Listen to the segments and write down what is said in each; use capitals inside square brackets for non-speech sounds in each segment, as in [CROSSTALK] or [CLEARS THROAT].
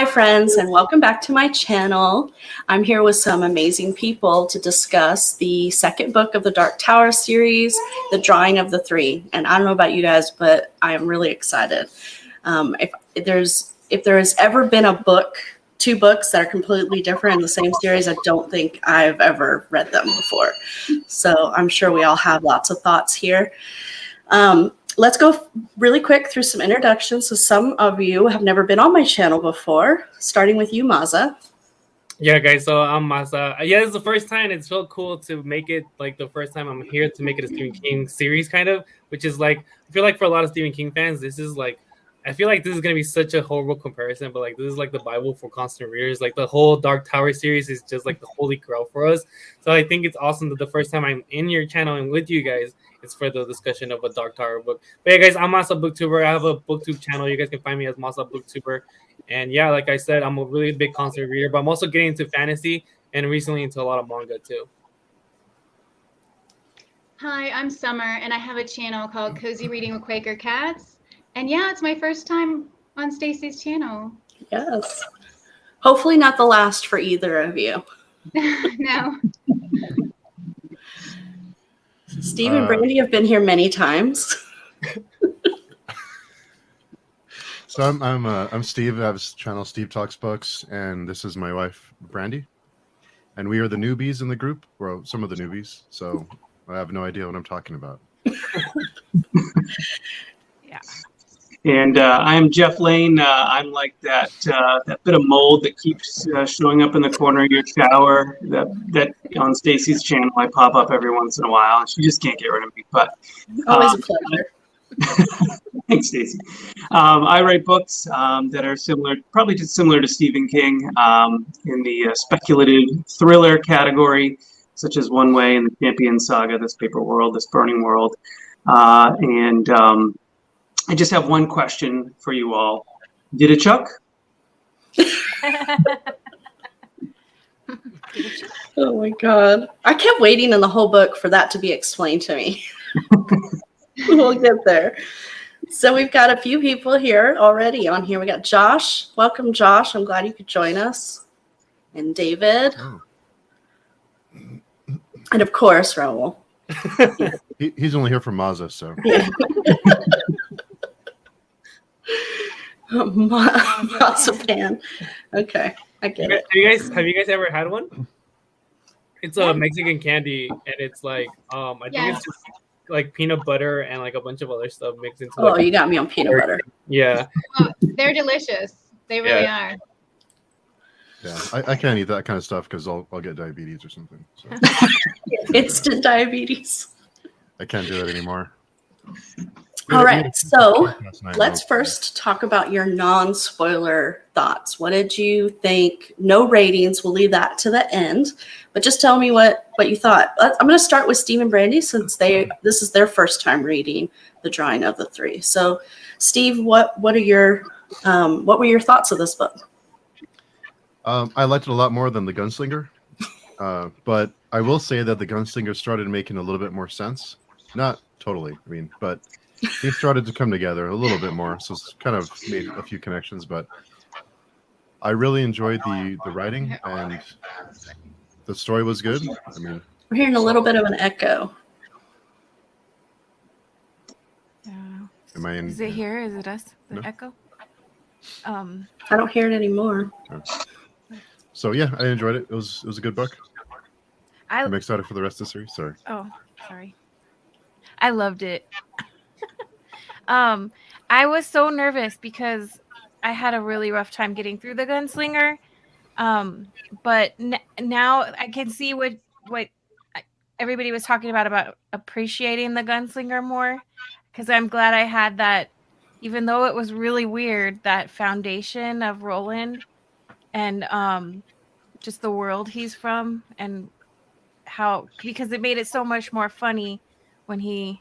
Hi, friends, and welcome back to my channel. I'm here with some amazing people to discuss the second book of the Dark Tower series, The Drawing of the Three. And I don't know about you guys, but I am really excited. Um, if, there's if there has ever been a book, two books that are completely different in the same series, I don't think I've ever read them before. So I'm sure we all have lots of thoughts here. Um, let's go really quick through some introductions. So some of you have never been on my channel before, starting with you, Maza. Yeah, guys. So I'm Maza. Uh, yeah, it's the first time. It's so cool to make it like the first time I'm here to make it a Stephen King series, kind of, which is like I feel like for a lot of Stephen King fans, this is like I feel like this is gonna be such a horrible comparison, but like this is like the Bible for constant readers. Like the whole Dark Tower series is just like the holy grail for us. So I think it's awesome that the first time I'm in your channel and with you guys, it's for the discussion of a Dark Tower book. But yeah, guys, I'm Masa Booktuber. I have a booktube channel. You guys can find me as Masa Booktuber. And yeah, like I said, I'm a really big constant reader, but I'm also getting into fantasy and recently into a lot of manga too. Hi, I'm Summer, and I have a channel called Cozy Reading with Quaker Cats. And yeah, it's my first time on Stacy's channel. Yes. Hopefully, not the last for either of you. [LAUGHS] no. [LAUGHS] Steve and uh, Brandy have been here many times. [LAUGHS] so I'm I'm uh, I'm Steve. I have a channel Steve Talks Books, and this is my wife Brandy, and we are the newbies in the group. Well, some of the newbies. So I have no idea what I'm talking about. [LAUGHS] yeah. And uh, I'm Jeff Lane. Uh, I'm like that uh, that bit of mold that keeps uh, showing up in the corner of your shower. That that on Stacy's channel, I pop up every once in a while. and She just can't get rid of me. But always um, a pleasure. [LAUGHS] Thanks, Stacy. Um, I write books um, that are similar, probably just similar to Stephen King, um, in the uh, speculative thriller category, such as One Way and the Champion Saga, This Paper World, This Burning World, uh, and um, I just have one question for you all. Did it chuck? [LAUGHS] oh my god. I kept waiting in the whole book for that to be explained to me. [LAUGHS] we'll get there. So we've got a few people here already on here. We got Josh. Welcome, Josh. I'm glad you could join us. And David. Oh. And of course, Raul. [LAUGHS] he, he's only here for Maza, so. [LAUGHS] marzipan. Okay, I get it. Have you guys have you guys ever had one? It's a Mexican candy, and it's like um, I think yes. it's just like peanut butter and like a bunch of other stuff mixed into. Oh, like, you got me on peanut butter. Yeah, oh, they're delicious. They really yeah. are. Yeah, I, I, can't eat that kind of stuff because I'll I'll get diabetes or something. So. [LAUGHS] Instant diabetes. I can't do that anymore. All right. So let's first talk about your non spoiler thoughts. What did you think? No ratings. We'll leave that to the end. But just tell me what, what you thought. I'm going to start with Steve and Brandy since they this is their first time reading the drawing of the three. So, Steve, what what are your um, what were your thoughts of this book? Um, I liked it a lot more than the Gunslinger, uh, but I will say that the Gunslinger started making a little bit more sense. Not totally, I mean, but they started to come together a little bit more. So it's kind of made a few connections, but I really enjoyed the the writing and the story was good. I mean, we're hearing a little bit of an echo. Yeah. Am I in? Is it here? Is it us? The no? echo? Um, I don't hear it anymore. So yeah, I enjoyed it. It was it was a good book. I, I'm excited for the rest of the series. Sorry. Oh, sorry. I loved it. Um, I was so nervous because I had a really rough time getting through the gunslinger. Um, but n- now I can see what what everybody was talking about about appreciating the gunslinger more because I'm glad I had that even though it was really weird that foundation of Roland and um just the world he's from and how because it made it so much more funny when he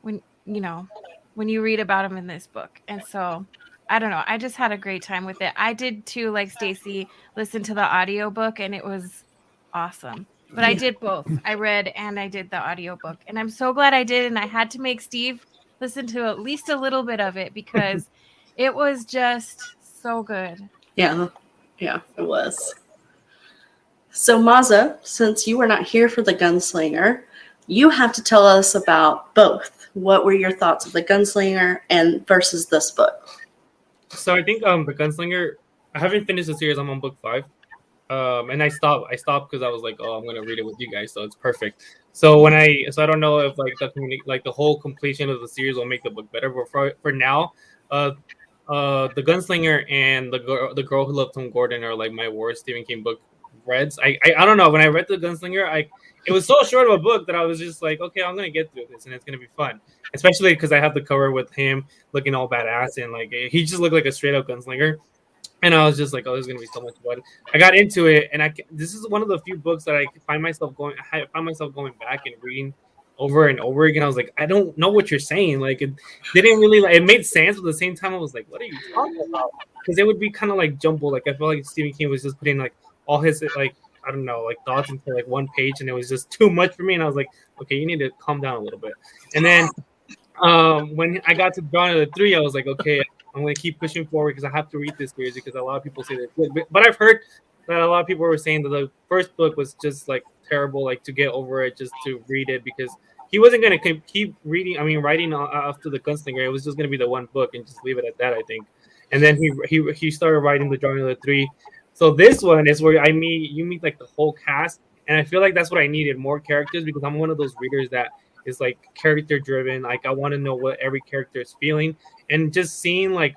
when you know when you read about him in this book. And so I don't know. I just had a great time with it. I did too, like Stacy, listen to the audiobook and it was awesome. But I did both. I read and I did the audiobook. And I'm so glad I did. And I had to make Steve listen to at least a little bit of it because [LAUGHS] it was just so good. Yeah, yeah, it was. So, Maza, since you were not here for the gunslinger, you have to tell us about both. What were your thoughts of the gunslinger and versus this book? So I think um the gunslinger. I haven't finished the series. I'm on book five, um, and I stopped. I stopped because I was like, oh, I'm gonna read it with you guys, so it's perfect. So when I so I don't know if like the like the whole completion of the series will make the book better, but for for now, uh, uh, the gunslinger and the girl the girl who loved Tom Gordon are like my worst Stephen King book reads. I, I I don't know when I read the gunslinger, I it was so short of a book that I was just like, okay, I'm gonna get through this and it's gonna be fun. Especially because I have the cover with him looking all badass and like he just looked like a straight up gunslinger. And I was just like, oh, this is gonna be so much fun. I got into it, and I this is one of the few books that I find myself going. I find myself going back and reading over and over again. I was like, I don't know what you're saying. Like it didn't really like it made sense, but at the same time, I was like, what are you talking about? Because it would be kind of like jumbled. Like I felt like Stephen King was just putting like all his like I don't know, like thoughts into like one page, and it was just [LAUGHS] too much for me. And I was like, okay, you need to calm down a little bit. And then um, when I got to Drawing of the Three, I was like, okay, I'm gonna keep pushing forward because I have to read this series because a lot of people say that. But, I've heard that a lot of people were saying that the first book was just like terrible, like to get over it, just to read it because he wasn't gonna keep reading. I mean, writing after the Gunslinger, it was just gonna be the one book and just leave it at that. I think. And then he he he started writing the Drawing of the Three, so this one is where I meet you meet like the whole cast, and I feel like that's what I needed more characters because I'm one of those readers that is like character driven. Like I want to know what every character is feeling, and just seeing like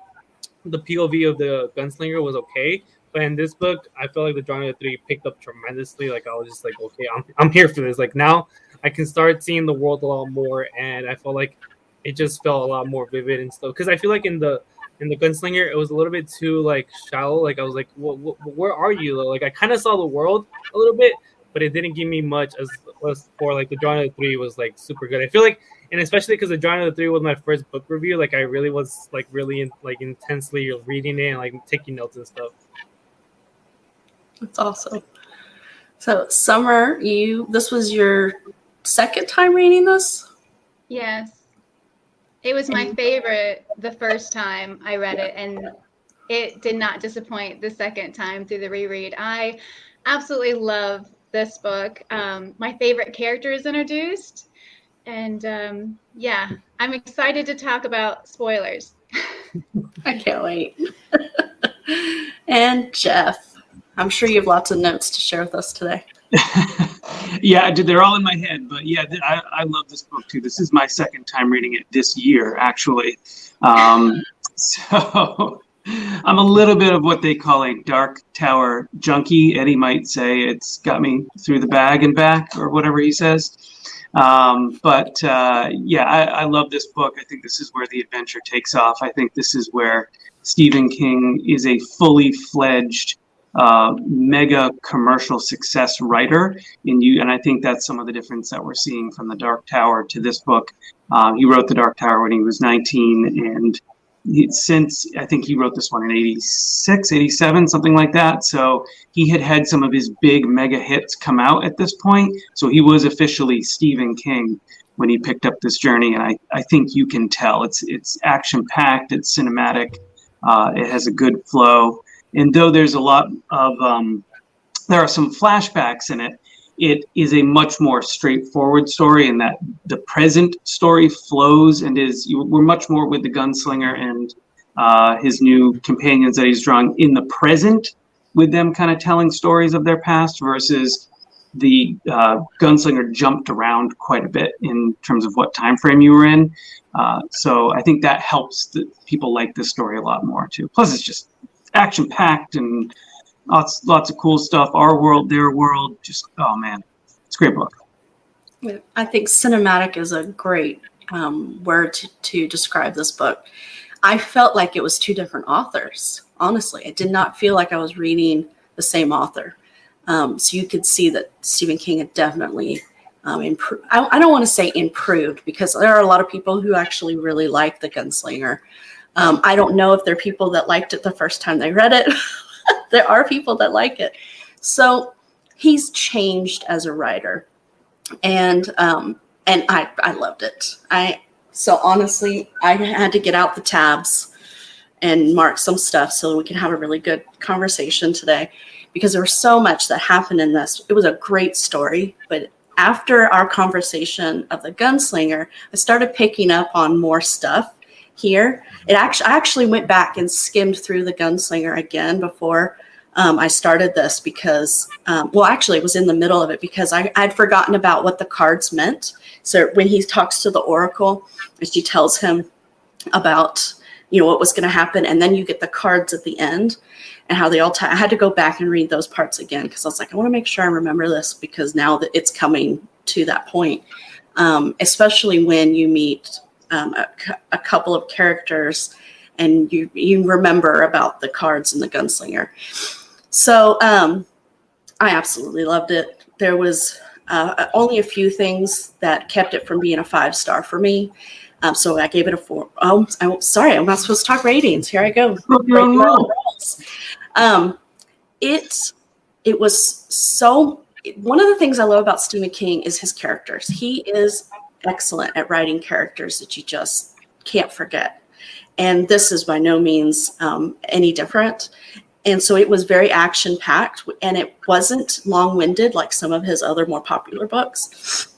the POV of the gunslinger was okay. But in this book, I feel like the the three picked up tremendously. Like I was just like, okay, I'm I'm here for this. Like now I can start seeing the world a lot more, and I felt like it just felt a lot more vivid and stuff. Because I feel like in the in the gunslinger it was a little bit too like shallow. Like i was like well, where are you? Like i kind of saw the world a little bit but it didn't give me much as was for like the drawing of the three was like super good. I feel like and especially because the drawing of the three was my first book review like i really was like really in, like intensely reading it and like taking notes and stuff. That's awesome. So summer you this was your second time reading this? Yes it was my favorite the first time I read it, and it did not disappoint the second time through the reread. I absolutely love this book. Um, my favorite character is introduced, and um, yeah, I'm excited to talk about spoilers. [LAUGHS] I can't wait. [LAUGHS] and Jeff, I'm sure you have lots of notes to share with us today. [LAUGHS] yeah, they're all in my head, but yeah, I, I love this book too. This is my second time reading it this year, actually. Um, [LAUGHS] so I'm a little bit of what they call a dark tower junkie. Eddie might say it's got me through the bag and back, or whatever he says. Um, but uh, yeah, I, I, love this book. I think this is where the adventure takes off. I think this is where Stephen King is a fully fledged uh, mega commercial success writer. And you, and I think that's some of the difference that we're seeing from the Dark Tower to this book. Um, he wrote the Dark Tower when he was 19, and he, since I think he wrote this one in 86, 87, something like that. So he had had some of his big mega hits come out at this point. So he was officially Stephen King when he picked up this journey. And I, I think you can tell it's it's action packed, it's cinematic, uh, it has a good flow. And though there's a lot of, um, there are some flashbacks in it, it is a much more straightforward story in that the present story flows and is, we're much more with the gunslinger and uh, his new companions that he's drawing in the present with them kind of telling stories of their past versus the uh, gunslinger jumped around quite a bit in terms of what time frame you were in. Uh, so I think that helps the, people like this story a lot more too. Plus, it's just action packed and lots lots of cool stuff. Our world, their world, just oh man, it's a great book. I think cinematic is a great um, word to, to describe this book. I felt like it was two different authors. Honestly, it did not feel like I was reading the same author. Um, so you could see that Stephen King had definitely um, improved. I, I, don't want to say improved because there are a lot of people who actually really like The Gunslinger. Um, I don't know if there are people that liked it the first time they read it. [LAUGHS] there are people that like it. So he's changed as a writer, and um, and I I loved it. I so honestly I had to get out the tabs and mark some stuff so we can have a really good conversation today because there was so much that happened in this. It was a great story, but after our conversation of the gunslinger, I started picking up on more stuff here. It actually I actually went back and skimmed through the gunslinger again before um, I started this because, um, well, actually, it was in the middle of it because I, I'd forgotten about what the cards meant. So when he talks to the oracle, and she tells him about you know what was going to happen, and then you get the cards at the end and how they all tie. I had to go back and read those parts again because I was like, I want to make sure I remember this because now that it's coming to that point, um, especially when you meet um, a, a couple of characters and you you remember about the cards and the gunslinger. So um, I absolutely loved it. There was uh, only a few things that kept it from being a five star for me. Um, so I gave it a four. Oh, I'm sorry, I'm not supposed to talk ratings. Here I go. [LAUGHS] Um, it it was so. One of the things I love about Stephen King is his characters. He is excellent at writing characters that you just can't forget. And this is by no means um, any different. And so it was very action packed and it wasn't long winded like some of his other more popular books.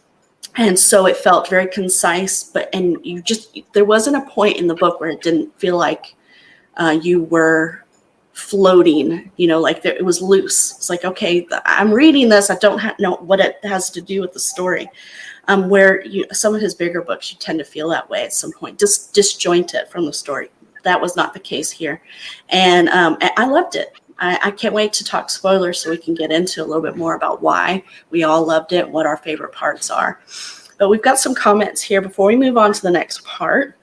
And so it felt very concise, but and you just, there wasn't a point in the book where it didn't feel like uh, you were floating, you know, like there, it was loose. It's like, okay, I'm reading this. I don't ha- know what it has to do with the story. Um, where you, some of his bigger books, you tend to feel that way at some point, just disjointed from the story that was not the case here. And um, I loved it. I, I, can't wait to talk spoilers so we can get into a little bit more about why we all loved it, what our favorite parts are. But we've got some comments here before we move on to the next part.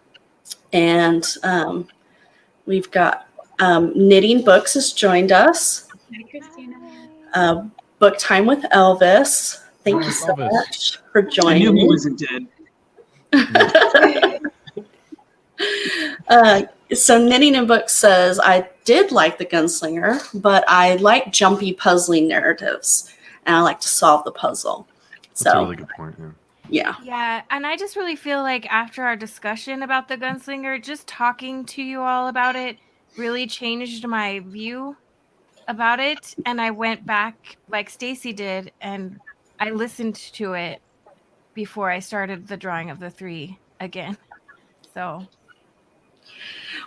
And um, we've got um, Knitting Books has joined us. Hi, Christina. Uh, Book Time with Elvis. Thank you so Elvis. much for joining. I knew he wasn't dead. [LAUGHS] uh, so knitting in books says i did like the gunslinger but i like jumpy puzzling narratives and i like to solve the puzzle that's so, a really good point yeah yeah yeah and i just really feel like after our discussion about the gunslinger just talking to you all about it really changed my view about it and i went back like stacy did and i listened to it before i started the drawing of the three again so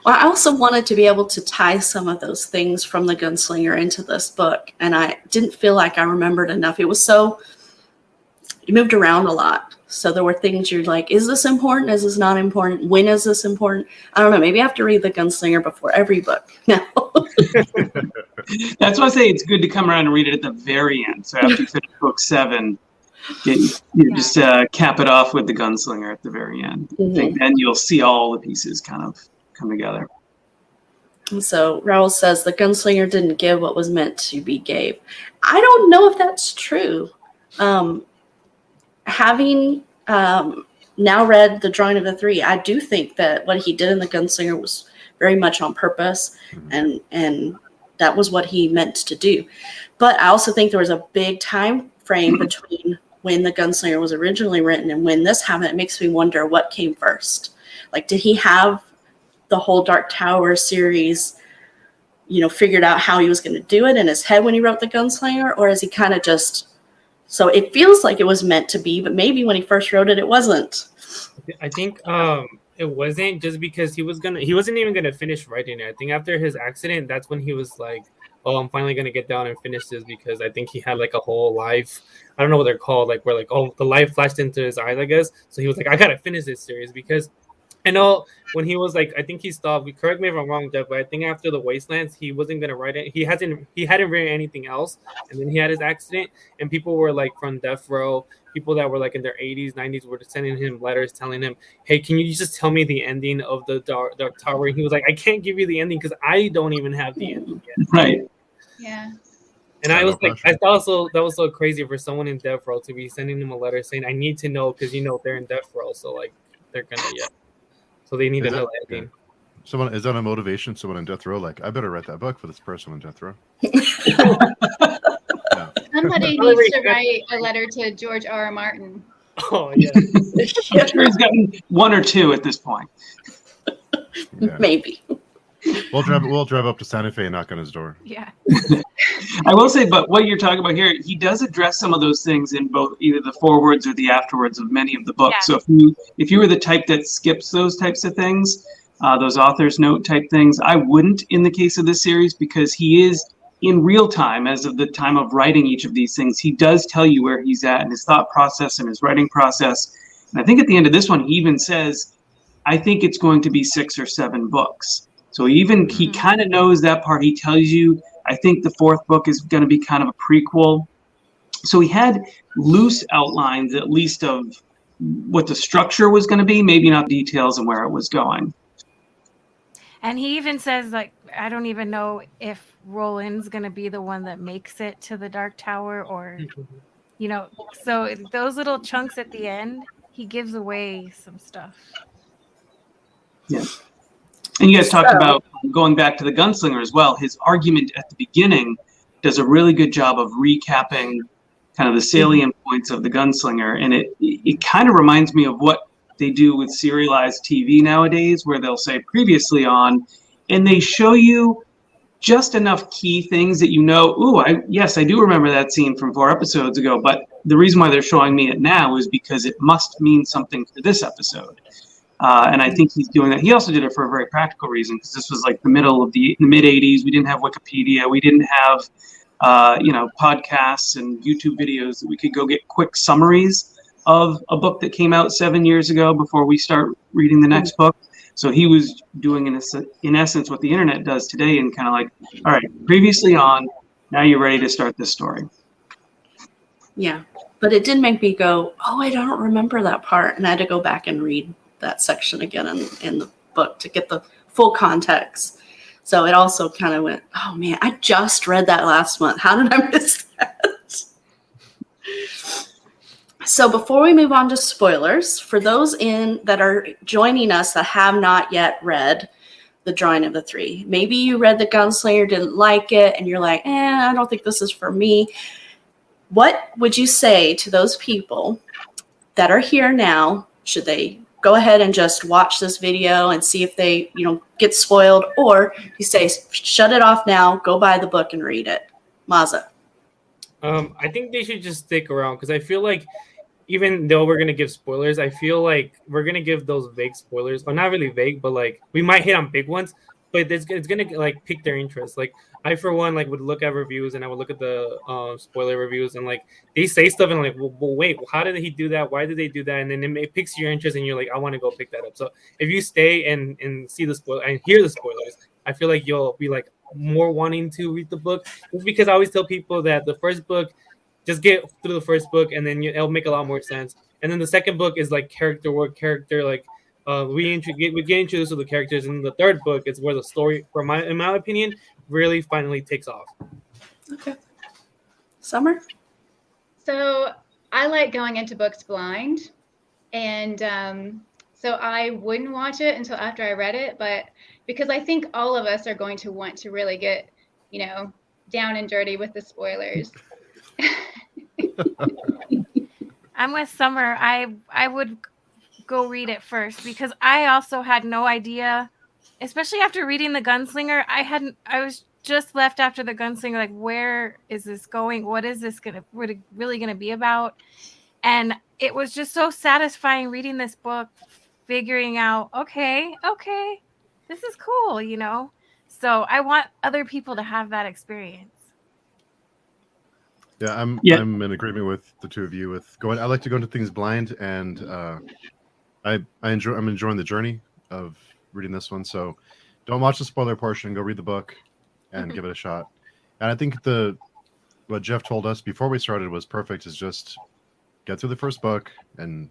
well, I also wanted to be able to tie some of those things from the gunslinger into this book, and I didn't feel like I remembered enough. It was so you moved around a lot. So there were things you're like, is this important? Is this not important? When is this important? I don't know. Maybe I have to read The Gunslinger before every book [LAUGHS] now. That's why I say it's good to come around and read it at the very end. So after you finish book seven, you, you yeah. just uh, cap it off with The Gunslinger at the very end. Mm-hmm. I think then you'll see all the pieces kind of come together. So Raoul says the gunslinger didn't give what was meant to be gave. I don't know if that's true. Um, having um, now read the drawing of the three, I do think that what he did in the gunslinger was very much on purpose, mm-hmm. and and that was what he meant to do. But I also think there was a big time frame between when the gunslinger was originally written and when this happened. It makes me wonder what came first. Like, did he have the whole Dark Tower series, you know, figured out how he was going to do it in his head when he wrote the Gunslinger, or is he kind of just? So it feels like it was meant to be, but maybe when he first wrote it, it wasn't. I think um, it wasn't just because he was gonna. He wasn't even gonna finish writing it. I think after his accident, that's when he was like, "Oh, I'm finally gonna get down and finish this," because I think he had like a whole life. I don't know what they're called. Like where like oh the light flashed into his eyes, I guess. So he was like, "I gotta finish this series," because I know when he was like, I think he stopped. Correct me if I'm wrong, Jeff, but I think after the Wastelands, he wasn't gonna write it. He hasn't. He hadn't written anything else, and then he had his accident, and people were like from death row, people that were like in their 80s, 90s, were sending him letters telling him, "Hey, can you just tell me the ending of the Dark, dark Tower?" And he was like, "I can't give you the ending because I don't even have the ending yet." Right. Yeah. And I was like, I thought so that was so crazy for someone in death row to be sending him a letter saying, "I need to know because you know they're in death row, so like they're gonna yeah." So they need is to know that, ending. Someone is that a motivation? Someone in death row, like I better write that book for this person in death row. [LAUGHS] yeah. Somebody [LAUGHS] needs to write a letter to George R. R. Martin. [LAUGHS] Oh yeah, I'm sure he's gotten one or two at this point. Yeah. Maybe. We'll drive. We'll drive up to Santa Fe and knock on his door. Yeah. [LAUGHS] I will say, but what you're talking about here, he does address some of those things in both either the forewords or the afterwords of many of the books. Yeah. So if you if you were the type that skips those types of things, uh, those author's note type things, I wouldn't in the case of this series because he is in real time as of the time of writing each of these things. He does tell you where he's at and his thought process and his writing process. And I think at the end of this one, he even says, "I think it's going to be six or seven books." So even he Mhm. kind of knows that part. He tells you I think the fourth book is going to be kind of a prequel. So he had loose outlines, at least, of what the structure was going to be, maybe not details and where it was going. And he even says, like, I don't even know if Roland's going to be the one that makes it to the Dark Tower or, you know, so those little chunks at the end, he gives away some stuff. And you guys talked So- about going back to the gunslinger as well. His argument at the beginning does a really good job of recapping kind of the salient points of the gunslinger, and it it kind of reminds me of what they do with serialized TV nowadays, where they'll say previously on, and they show you just enough key things that you know. Ooh, I yes, I do remember that scene from four episodes ago. But the reason why they're showing me it now is because it must mean something for this episode. Uh, and I think he's doing that. He also did it for a very practical reason because this was like the middle of the, the mid '80s. We didn't have Wikipedia. We didn't have, uh, you know, podcasts and YouTube videos that we could go get quick summaries of a book that came out seven years ago before we start reading the next book. So he was doing in, in essence what the internet does today, and kind of like, all right, previously on, now you're ready to start this story. Yeah. But it did make me go, oh, I don't remember that part. And I had to go back and read that section again in, in the book to get the full context. So it also kind of went, oh man, I just read that last month. How did I [LAUGHS] miss that? So before we move on to spoilers, for those in that are joining us that have not yet read the drawing of the three, maybe you read the Gunslinger, didn't like it, and you're like, eh, I don't think this is for me what would you say to those people that are here now should they go ahead and just watch this video and see if they you know get spoiled or you say shut it off now go buy the book and read it maza Um, I think they should just stick around because I feel like even though we're gonna give spoilers, I feel like we're gonna give those vague spoilers. Well, not really vague, but like we might hit on big ones. But it's, it's gonna like pique their interest. Like I, for one, like would look at reviews and I would look at the uh, spoiler reviews and like they say stuff and like, well, well, wait, how did he do that? Why did they do that? And then it, it piques your interest and you're like, I want to go pick that up. So if you stay and and see the spoiler and hear the spoilers, I feel like you'll be like more wanting to read the book. Because I always tell people that the first book, just get through the first book and then you, it'll make a lot more sense. And then the second book is like character work, character like uh, we get we get introduced to the characters. And the third book is where the story, from my in my opinion, really finally takes off. okay summer So I like going into books blind, and um, so I wouldn't watch it until after I read it. But because I think all of us are going to want to really get, you know, down and dirty with the spoilers. [LAUGHS] I'm with Summer. I I would go read it first because I also had no idea, especially after reading The Gunslinger. I hadn't. I was just left after The Gunslinger. Like, where is this going? What is this gonna what it really gonna be about? And it was just so satisfying reading this book, figuring out, okay, okay, this is cool, you know. So I want other people to have that experience. Yeah, I'm Yeah. I'm in agreement with the two of you. With going, I like to go into things blind, and uh, I I enjoy I'm enjoying the journey of reading this one. So don't watch the spoiler portion. Go read the book and Mhm. give it a shot. And I think the what Jeff told us before we started was perfect. Is just get through the first book, and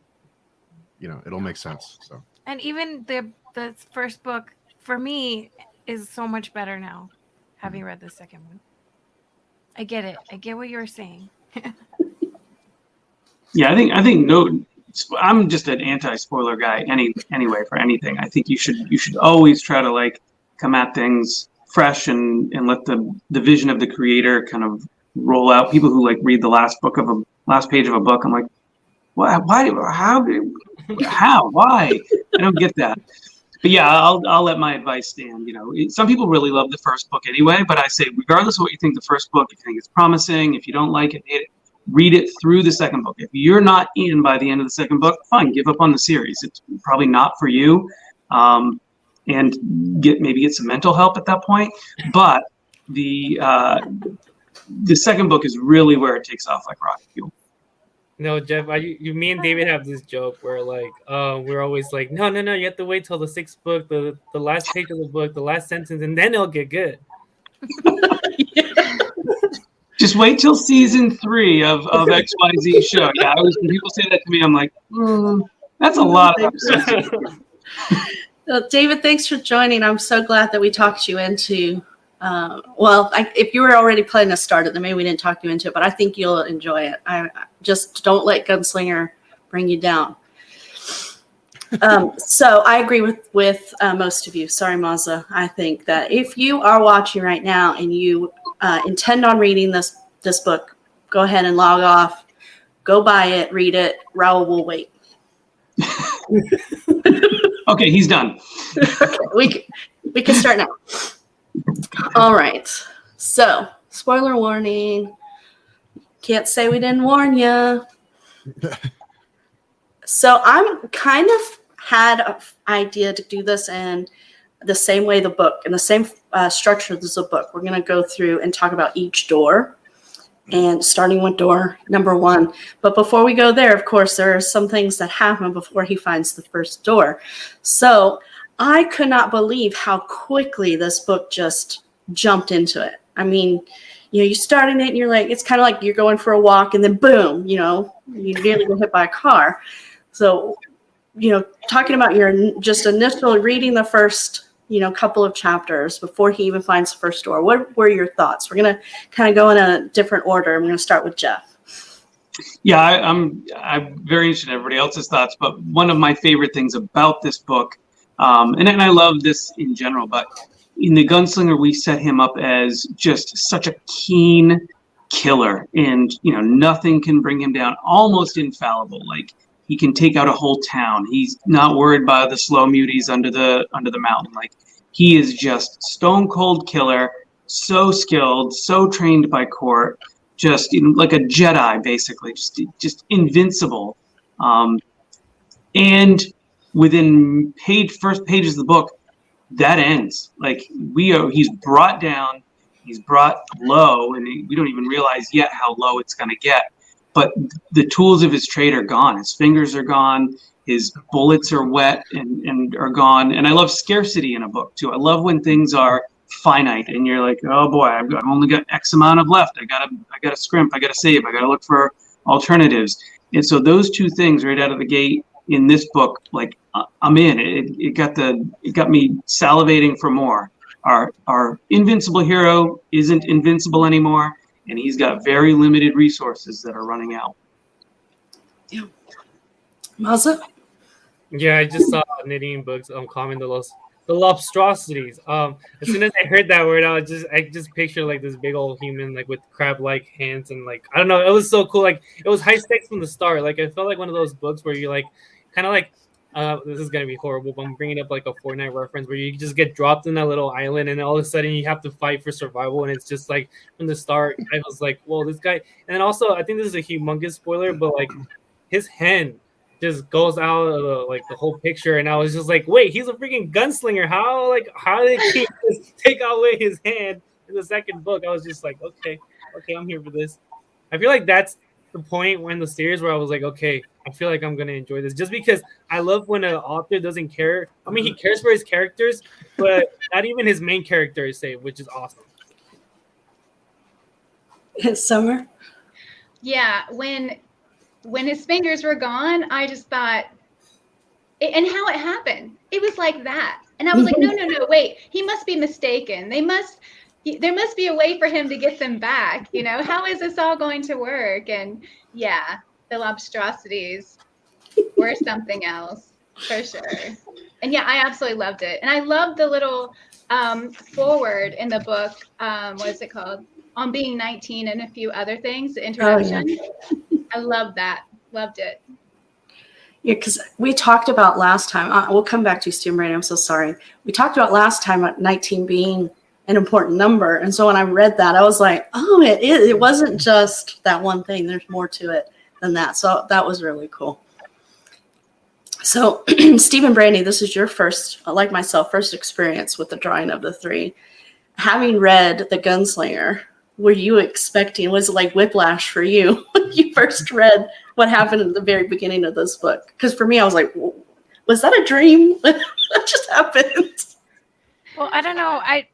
you know it'll make sense. So and even the the first book for me is so much better now having read the second one i get it i get what you're saying [LAUGHS] Yeah, I think I think no. I'm just an anti-spoiler guy. Any anyway for anything. I think you should you should always try to like come at things fresh and and let the the vision of the creator kind of roll out. People who like read the last book of a last page of a book, I'm like, why? Why? How? How? Why? I don't get that. but yeah, I'll I'll let my advice stand. You know, some people really love the first book anyway, but I say regardless of what you think the first book, if you think it's promising, if you don't like it, hate it, read it through the second book. If you're not in by the end of the second book, fine, give up on the series. It's probably not for you, um, and get maybe get some mental help at that point. But the uh, the second book is really where it takes off like rocket fuel. No, Jeff, I, you, me and David have this joke where like, uh, we're always like, no, no, no, you have to wait till the sixth book, the the last page of the book, the last sentence, and then it'll get good. [LAUGHS] [LAUGHS] [LAUGHS] Just wait till season three of, of [LAUGHS] XYZ show. Yeah, I was when people say that to me, I'm like, "Hmm, that's a lot of episodes. [LAUGHS] Well, David, thanks for joining. I'm so glad that we talked you into. Uh, well, I, if you were already planning to start it, then maybe we didn't talk you into it. But I think you'll enjoy it. I, I just don't let Gunslinger bring you down. um, so I agree with with uh, most of you. Sorry, Mazza. I think that if you are watching right now and you uh, intend on reading this this book, go ahead and log off. Go buy it, read it. Raul will wait. [LAUGHS] Okay, he's done. we can, we can start now. All right. So, spoiler warning. Can't say we didn't warn you. [LAUGHS] So, I'm kind of had an idea to do this in the same way the book, in the same uh, structure as the book. We're going to go through and talk about each door and starting with door number one. But before we go there, of course, there are some things that happen before he finds the first door. So I could not believe how quickly this book just jumped into it. I mean, you know, you start in it and you're like, it's kind of like you're going for a walk and then boom, you know, you nearly get hit by a car. So, you know, talking about your just initial reading the first, you know, couple of chapters before he even finds the first door, what were your thoughts? We're to kind of go in a different order. I'm to start with Jeff. Yeah, I, I'm I'm very interested in everybody else's thoughts, but one of my favorite things about this book, um, and, and I love this in general, but in the Gunslinger, we set him up as just such a keen killer, and you know nothing can bring him down. Almost infallible, like he can take out a whole town. He's not worried by the slow muties under the under the mountain. Like he is just stone cold killer, so skilled, so trained by Cort just you know, like a Jedi, basically, just just invincible. Um, and within page first pages of the book, that ends. Like we are, he's brought down, he's brought low, and we don't even realize yet how low it's going to get. But the tools of his trade are gone. His fingers are gone. His bullets are wet and, and are gone. And I love scarcity in a book too. I love when things are finite and you're like oh boy I've, got, I've only got x amount of left i gotta i gotta scrimp i gotta save i gotta look for alternatives and so those two things right out of the gate in this book like uh, i'm in it, it got the it got me salivating for more our our invincible hero isn't invincible anymore and he's got very limited resources that are running out Yeah. Mazza? Yeah, I just saw knitting books um comment the los the lobstrosities. Um, as soon as I heard that word, I was just I just pictured like this big old human like with crab like hands and like I don't know, it was so cool. Like it was high stakes from the start. Like I felt like one of those books where you like kind of like uh, this is gonna be horrible, but I'm bringing up like a Fortnite reference where you just get dropped in that little island and all of a sudden you have to fight for survival, and it's just like from the start, I was like, "Whoa, this guy!" And also, I think this is a humongous spoiler, but like his hand just goes out of the, like the whole picture, and I was just like, "Wait, he's a freaking gunslinger! How like how did he [LAUGHS] just take away his hand in the second book?" I was just like, "Okay, okay, I'm here for this." I feel like that's the point when the series where I was like, "Okay, I feel like I'm gonna enjoy this," just because I love when an author doesn't care. I mean, he cares for his characters, but [LAUGHS] not even his main character is saved, which is awesome. [LAUGHS] Summer? Yeah, when when his fingers were gone, I just thought, and how it happened. It was like that, and I was like, no, no, no, wait. He must be mistaken. They must. He- There must be a way for him to get them back. You know, how is this all going to work? And yeah, the lobstrosities were something else for sure. And yeah, I absolutely loved it, and I loved the little um, foreword in the book. Um, what is it called? On being 19 and a few other things. The introduction. I love that. Loved it. Yeah, because we talked about last time. Uh, we'll come back to you, Stephen Brandy. I'm so sorry. We talked about last time about 19 being an important number, and so when I read that, I was like, "Oh, it. It wasn't just that one thing. There's more to it than that." So that was really cool. So, [CLEARS THROAT] Stephen Brandy, this is your first, like myself, first experience with the drawing of the three. Having read The Gunslinger, were you expecting? Was it like whiplash for you [LAUGHS] when you first read what happened at the very beginning of this book? Because for me, I was like, was that a dream? [LAUGHS] what just happened? Well, I don't know. I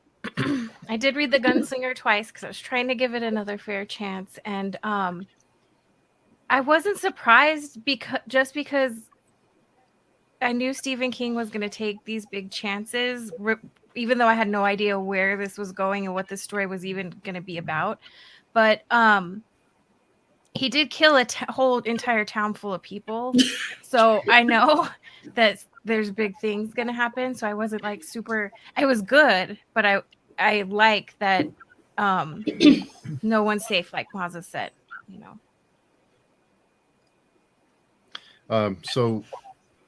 I did read The Gunslinger twice because I was trying to give it another fair chance, and um, I wasn't surprised because just because I knew Stephen King was going to take these big chances, even though I had no idea where this was going and what this story was even going to be about. But um, he did kill a t- whole entire town full of people, so I know [LAUGHS] that there's big things to happen. So I wasn't like super. I was good, but I I like that um, no one's safe, like Maza said. You know. Um, so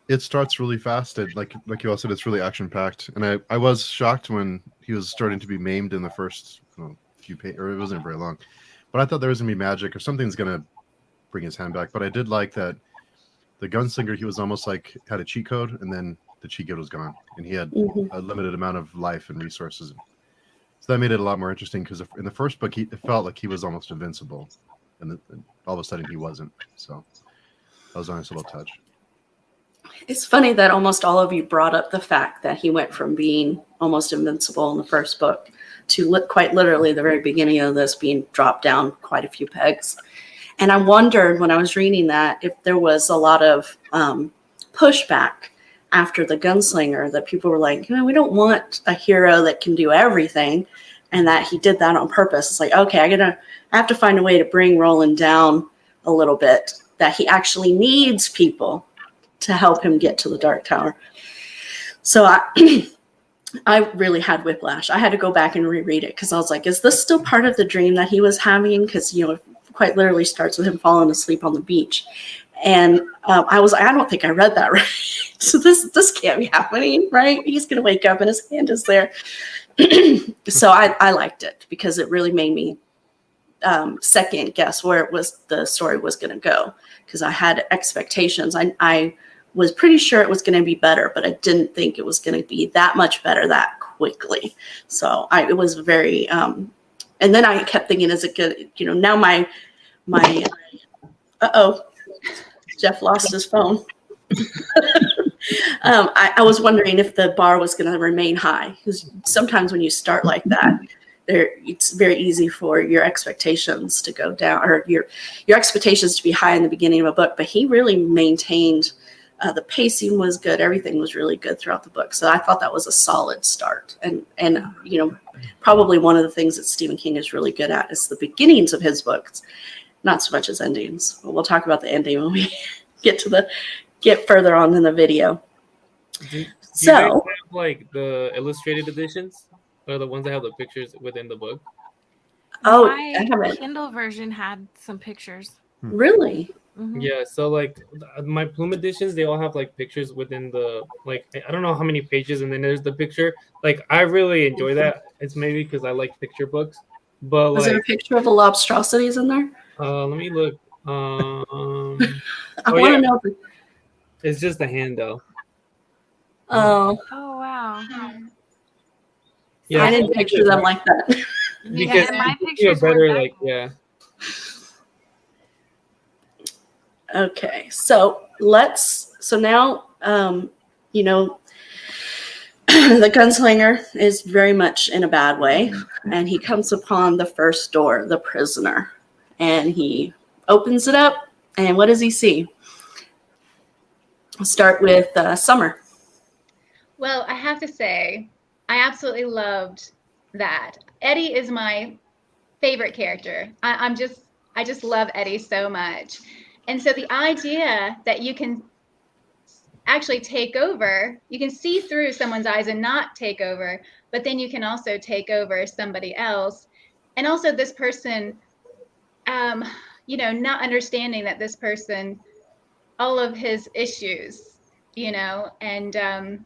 it starts really fast. It, like like you all said, it's really action packed. And I, I was shocked when he was starting to be maimed in the first know, few pages, or it wasn't very long. But I thought there was gonna be magic or something's gonna bring his hand back. But I did like that the gunslinger. He was almost like had a cheat code, and then the cheat code was gone, and he had mm-hmm. a limited amount of life and resources. So that made it a lot more interesting because in the first book, he, it felt like he was almost invincible, and, the, and all of a sudden he wasn't. So that was a nice little touch. It's funny that almost all of you brought up the fact that he went from being almost invincible in the first book to li- quite literally the very beginning of this being dropped down quite a few pegs. And I wondered when I was reading that if there was a lot of um, pushback after the gunslinger that people were like, you know, we don't want a hero that can do everything, and that he did that on purpose. It's like, okay, I gotta, I have to find a way to bring Roland down a little bit. That he actually needs people to help him get to the Dark Tower. So I, [CLEARS THROAT] I really had whiplash. I had to go back and reread it because I was like, is this still part of the dream that he was having? Because you know, quite literally starts with him falling asleep on the beach, and um, I was like, I don't think I read that [LAUGHS] right. so this this can't be happening, right? He's gonna wake up and his hand is there. [CLEARS THROAT] so I, I liked it because it really made me um, second guess where it was the story was to go because I had expectations. I, I was pretty sure it was to be better, but I didn't think it was to be that much better that quickly. So I it was very um and then I kept thinking is it good you know now my my uh-oh Jeff lost his phone. [LAUGHS] um, I, I, was wondering if the bar was going to remain high because sometimes when you start like that, there it's very easy for your expectations to go down or your your expectations to be high in the beginning of a book. But he really maintained uh, the pacing was good. Everything was really good throughout the book. So I thought that was a solid start. And and you know, probably one of the things that Stephen King is really good at is the beginnings of his books, not so much as endings. But we'll talk about the ending when we [LAUGHS] get to the get further on in the video. Do, do so have, like the illustrated editions or the ones that have the pictures within the book. Oh, my Kindle version had some pictures. Really? Mm-hmm. Yeah, so like my Plume editions, they all have like pictures within the like I don't know how many pages, and then there's the picture. Like I really enjoy that. It's maybe because I like picture books. But was like, there a picture of the lobstrosities in there? Uh, let me look. Um, [LAUGHS] I oh, want to yeah. know. It's just a hand though. Oh. Oh wow. Yeah, I didn't picture them like that. because yeah, my pictures better like yeah. Okay, so let's. So now, um, you know, [CLEARS THROAT] the gunslinger is very much in a bad way, and he comes upon the first door, the prisoner, and he opens it up, and what does he see? I'll start with uh, Summer. Well, I have to say, I absolutely loved that. Eddie is my favorite character. I, I'm just, I just love Eddie so much. And so the idea that you can actually take over, you can see through someone's eyes and not take over, but then you can also take over somebody else. And also, this person, um, you know, not understanding that this person all of his issues, you know, and um,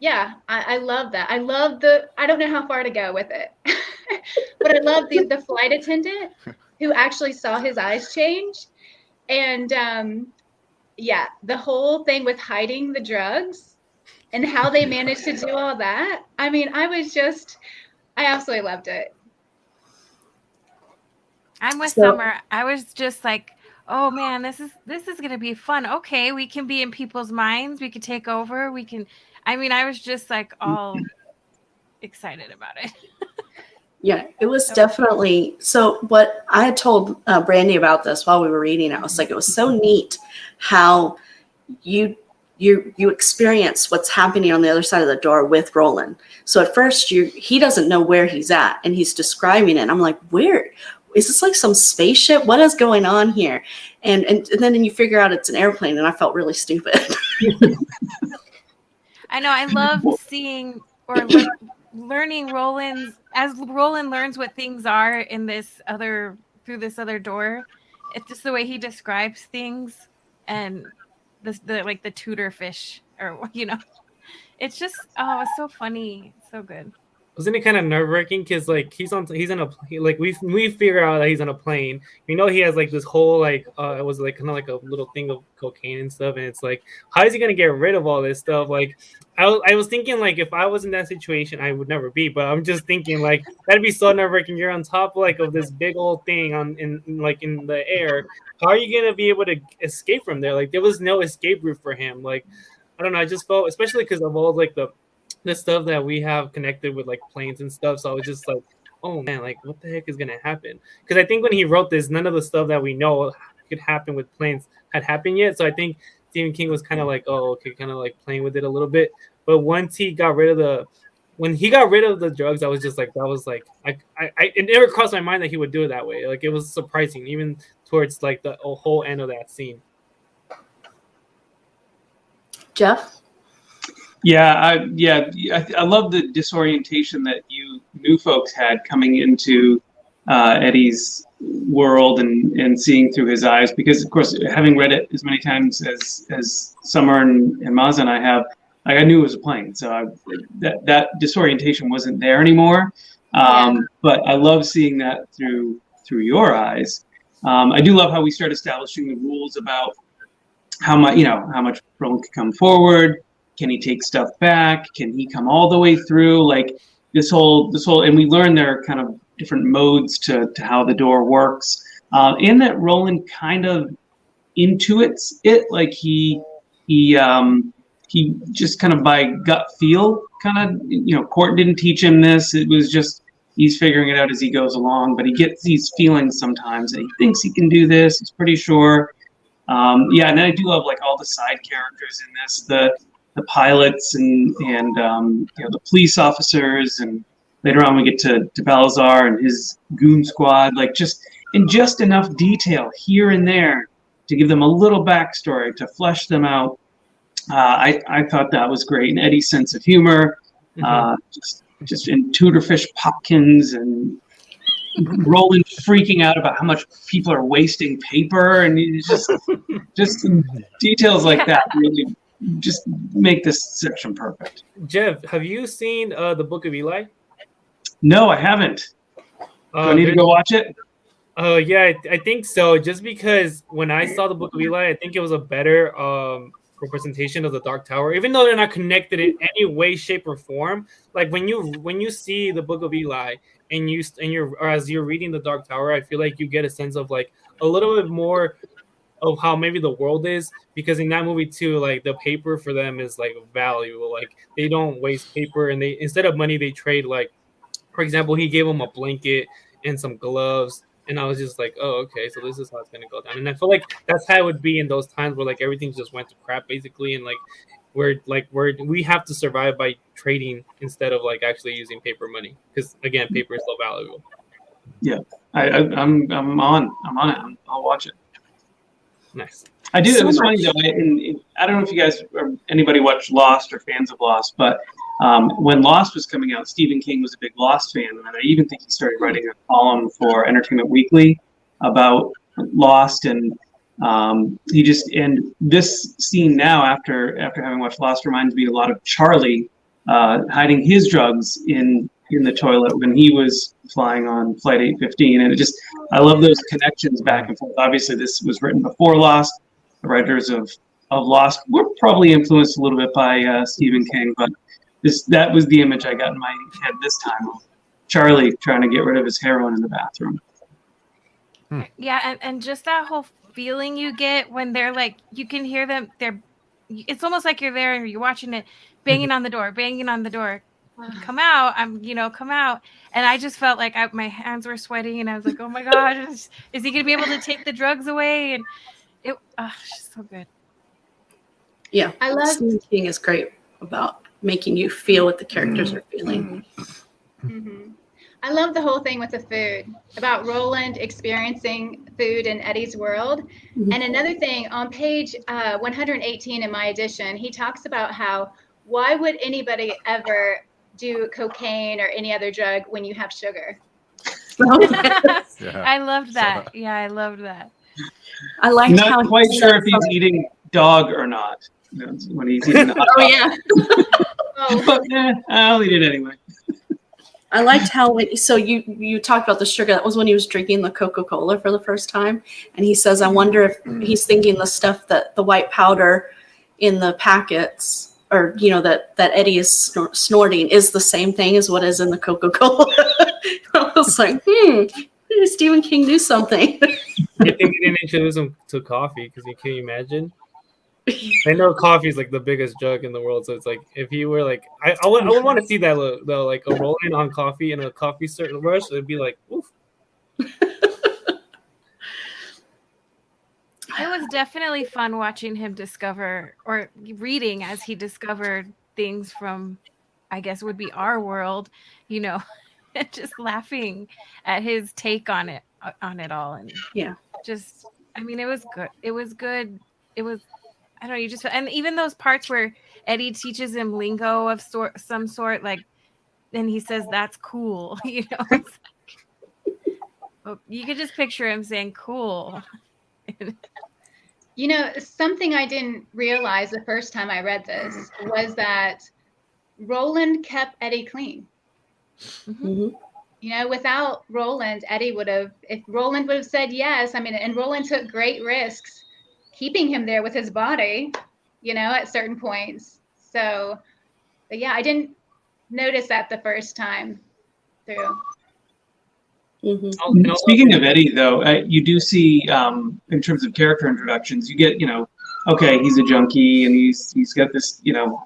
yeah, I, I love that. I love the. I don't know how far to go with it, [LAUGHS] but I love the the flight attendant who actually saw his eyes change, and um, yeah, the whole thing with hiding the drugs and how they managed to do all that. I mean, I was just, I absolutely loved it. I'm with So- Summer. I was just like, oh man, this is this is gonna be fun. Okay, we can be in people's minds. We can take over. We can. I mean, I was just like all [LAUGHS] excited about it. Yeah, it was definitely so. What I had told uh, Brandy about this while we were reading, I was like, it was so neat how you you you experience what's happening on the other side of the door with Roland. So at first, you he doesn't know where he's at, and he's describing it. And I'm like, where is this? Like some spaceship? What is going on here? And and, and then you figure out it's an airplane, and I felt really stupid. [LAUGHS] I know. I love seeing or lear- learning Roland's as Roland learns what things are in this other through this other door. It's just the way he describes things and the the like the tooter fish or [LAUGHS] you know. It's just oh, it's so funny, so good. Wasn't it kind of nerve wracking? Cause like he's on, he's in a like we we figure out that he's on a plane. We know he has like this whole like uh it was like kind of like a little thing of cocaine and stuff, and it's like how is he gonna get rid of all this stuff? Like I was I was thinking like if I was in that situation, I would never be. But I'm just thinking like that'd be so nerve wracking. You're on top like of this big old thing on in in, like in the air. How are you gonna be able to escape from there? Like there was no escape route for him. Like I don't know. I just felt especially because of all like the the stuff that we have connected with like planes and stuff. So I was just like, oh man, like what the heck is gonna happen? Because I think when he wrote this, none of the stuff that we know could happen with planes had happened yet. So I think Stephen King was kind of like, oh, okay, kind of like playing with it a little bit. But once he got rid of the when he got rid of the drugs, I was just like, that was like, I, I, I it never crossed my mind that he would do it that way. Like it was surprising, even towards like the whole end of that scene. Jeff, Yeah, I, yeah, I, I love the disorientation that you new folks had coming into uh, Eddie's world and, and seeing through his eyes. Because of course, having read it as many times as as Summer and, and Maza and I have, like, I knew it was a plane, so I, that that disorientation wasn't there anymore. Um, But I love seeing that through through your eyes. Um, I do love how we start establishing the rules about how much you know how much Roland can come forward can he take stuff back? Can he come all the way through? Like this whole this whole and we learn there are kind of different modes to, to how the door works. Uh, and that roland kind of intuits it like he he um he just kind of by gut feel kind of you know Cort didn't teach him this. It was just he's figuring it out as he goes along but he gets these feelings sometimes that he thinks he can do this he's pretty sure. Um, yeah and i do love like all the side characters in this. The the pilots and and um, you know the police officers and later on we get to, to Balazar and his goon squad like just in just enough detail here and there to give them a little backstory to flesh them out. Uh, I, I thought that was great and Eddie's sense of humor uh, just just in tooter fish popkins and Roland freaking out about how much people are wasting paper and just just [LAUGHS] details like that really just make this section perfect. Jeff, have you seen uh, the Book of Eli? No, I haven't. Do Uh, I need to go watch it? Oh yeah, I, I think so. Just because when I saw the Book of Eli, I think it was a better um, representation of the Dark Tower, even though they're not connected in any way, shape, or form. Like when you when you see the Book of Eli and you and you're or as you're reading the Dark Tower, I feel like you get a sense of like a little bit more of how maybe the world is because in that movie too like the paper for them is like valuable like they don't waste paper and they instead of money they trade like for example he gave him a blanket and some gloves and I was just like, oh, okay, so this is how it's gonna go down. And I feel like that's how it would be in those times where like everything just went to crap basically, and like we're like we're we have to survive by trading instead of like actually using paper money because again, paper is so valuable. I, I, I'm I'm on. I'm on it. I'm, I'll watch it. Nice. I do. So it was funny though. I, and, and I don't know if you guys or anybody watched Lost or fans of Lost, but um, when Lost was coming out, Stephen King was a big Lost fan, and I even think he started writing a column for Entertainment Weekly about Lost. And Um, he just and this scene now after after having watched Lost reminds me a lot of Charlie uh, hiding his drugs in in the toilet when he was flying on Flight 815, and it just I love those connections back and forth. Obviously, this was written before Lost. The writers of of Lost were probably influenced a little bit by uh, Stephen King, but this that was the image I got in my head this time of Charlie trying to get rid of his heroin in the bathroom. Yeah, and, and just that whole feeling you get when they're like, you can hear them. They're, it's almost like you're there and you're watching it, banging on the door, banging on the door. Come out! I'm, you know, come out. And I just felt like I, my hands were sweating, and I was like, oh my god, is, is he gonna be able to take the drugs away? And it, oh, she's so good. Yeah, I love Stephen King is great about making you feel what the characters are feeling. mm-hmm. I love the whole thing with the food about Roland experiencing food in Eddie's world. Mhm. And another thing on page uh, 118 in my edition, he talks about how why would anybody ever do cocaine or any other drug when you have sugar? Yeah. [LAUGHS] I loved that. that. Yeah, I loved that. I liked how Not he quite said sure if he's something- eating dog or not when he's eating [LAUGHS] Oh yeah, Oh, [LAUGHS] But eh, I'll eat it anyway. I liked how when, so you you talked about the sugar. That was when he was drinking the Coca Cola for the first time, and he says, "I wonder if he's thinking the stuff that the white powder in the packets, or you know that that Eddie is snor- snorting, is the same thing as what is in the Coca Cola." [LAUGHS] I was like, "Hmm, Stephen King knew something." [LAUGHS] I think he didn't introduce him to coffee because you can't imagine. I know coffee is like the biggest drug in the world, so it's like if he were like, I, I would, want to see that though, like a rolling on coffee and a coffee certain rush. It'd be like, oof. It was definitely fun watching him discover or reading as he discovered things from, I guess, would be our world, you know, [LAUGHS] just laughing at his take on it, on it all. And Yeah. just, I mean, it was good. It was good. It was, I don't know, you just, and even those parts where Eddie teaches him lingo of sort, some sort, like, and he says, that's cool, [LAUGHS] you know, it's like, you could just picture him saying cool. [LAUGHS] You know, something I didn't realize the first time I read this was that Roland kept Eddie clean. Mhm. You know, without Roland, Eddie would have, if Roland would have said yes, I mean, and Roland took great risks keeping him there with his body, you know, at certain points. So, but yeah, I didn't notice that the first time through. Mhm. Oh, and also- Speaking of Eddie, though, uh, you do see um, in terms of character introductions, you get you know, okay, he's a junkie and he's he's got this you know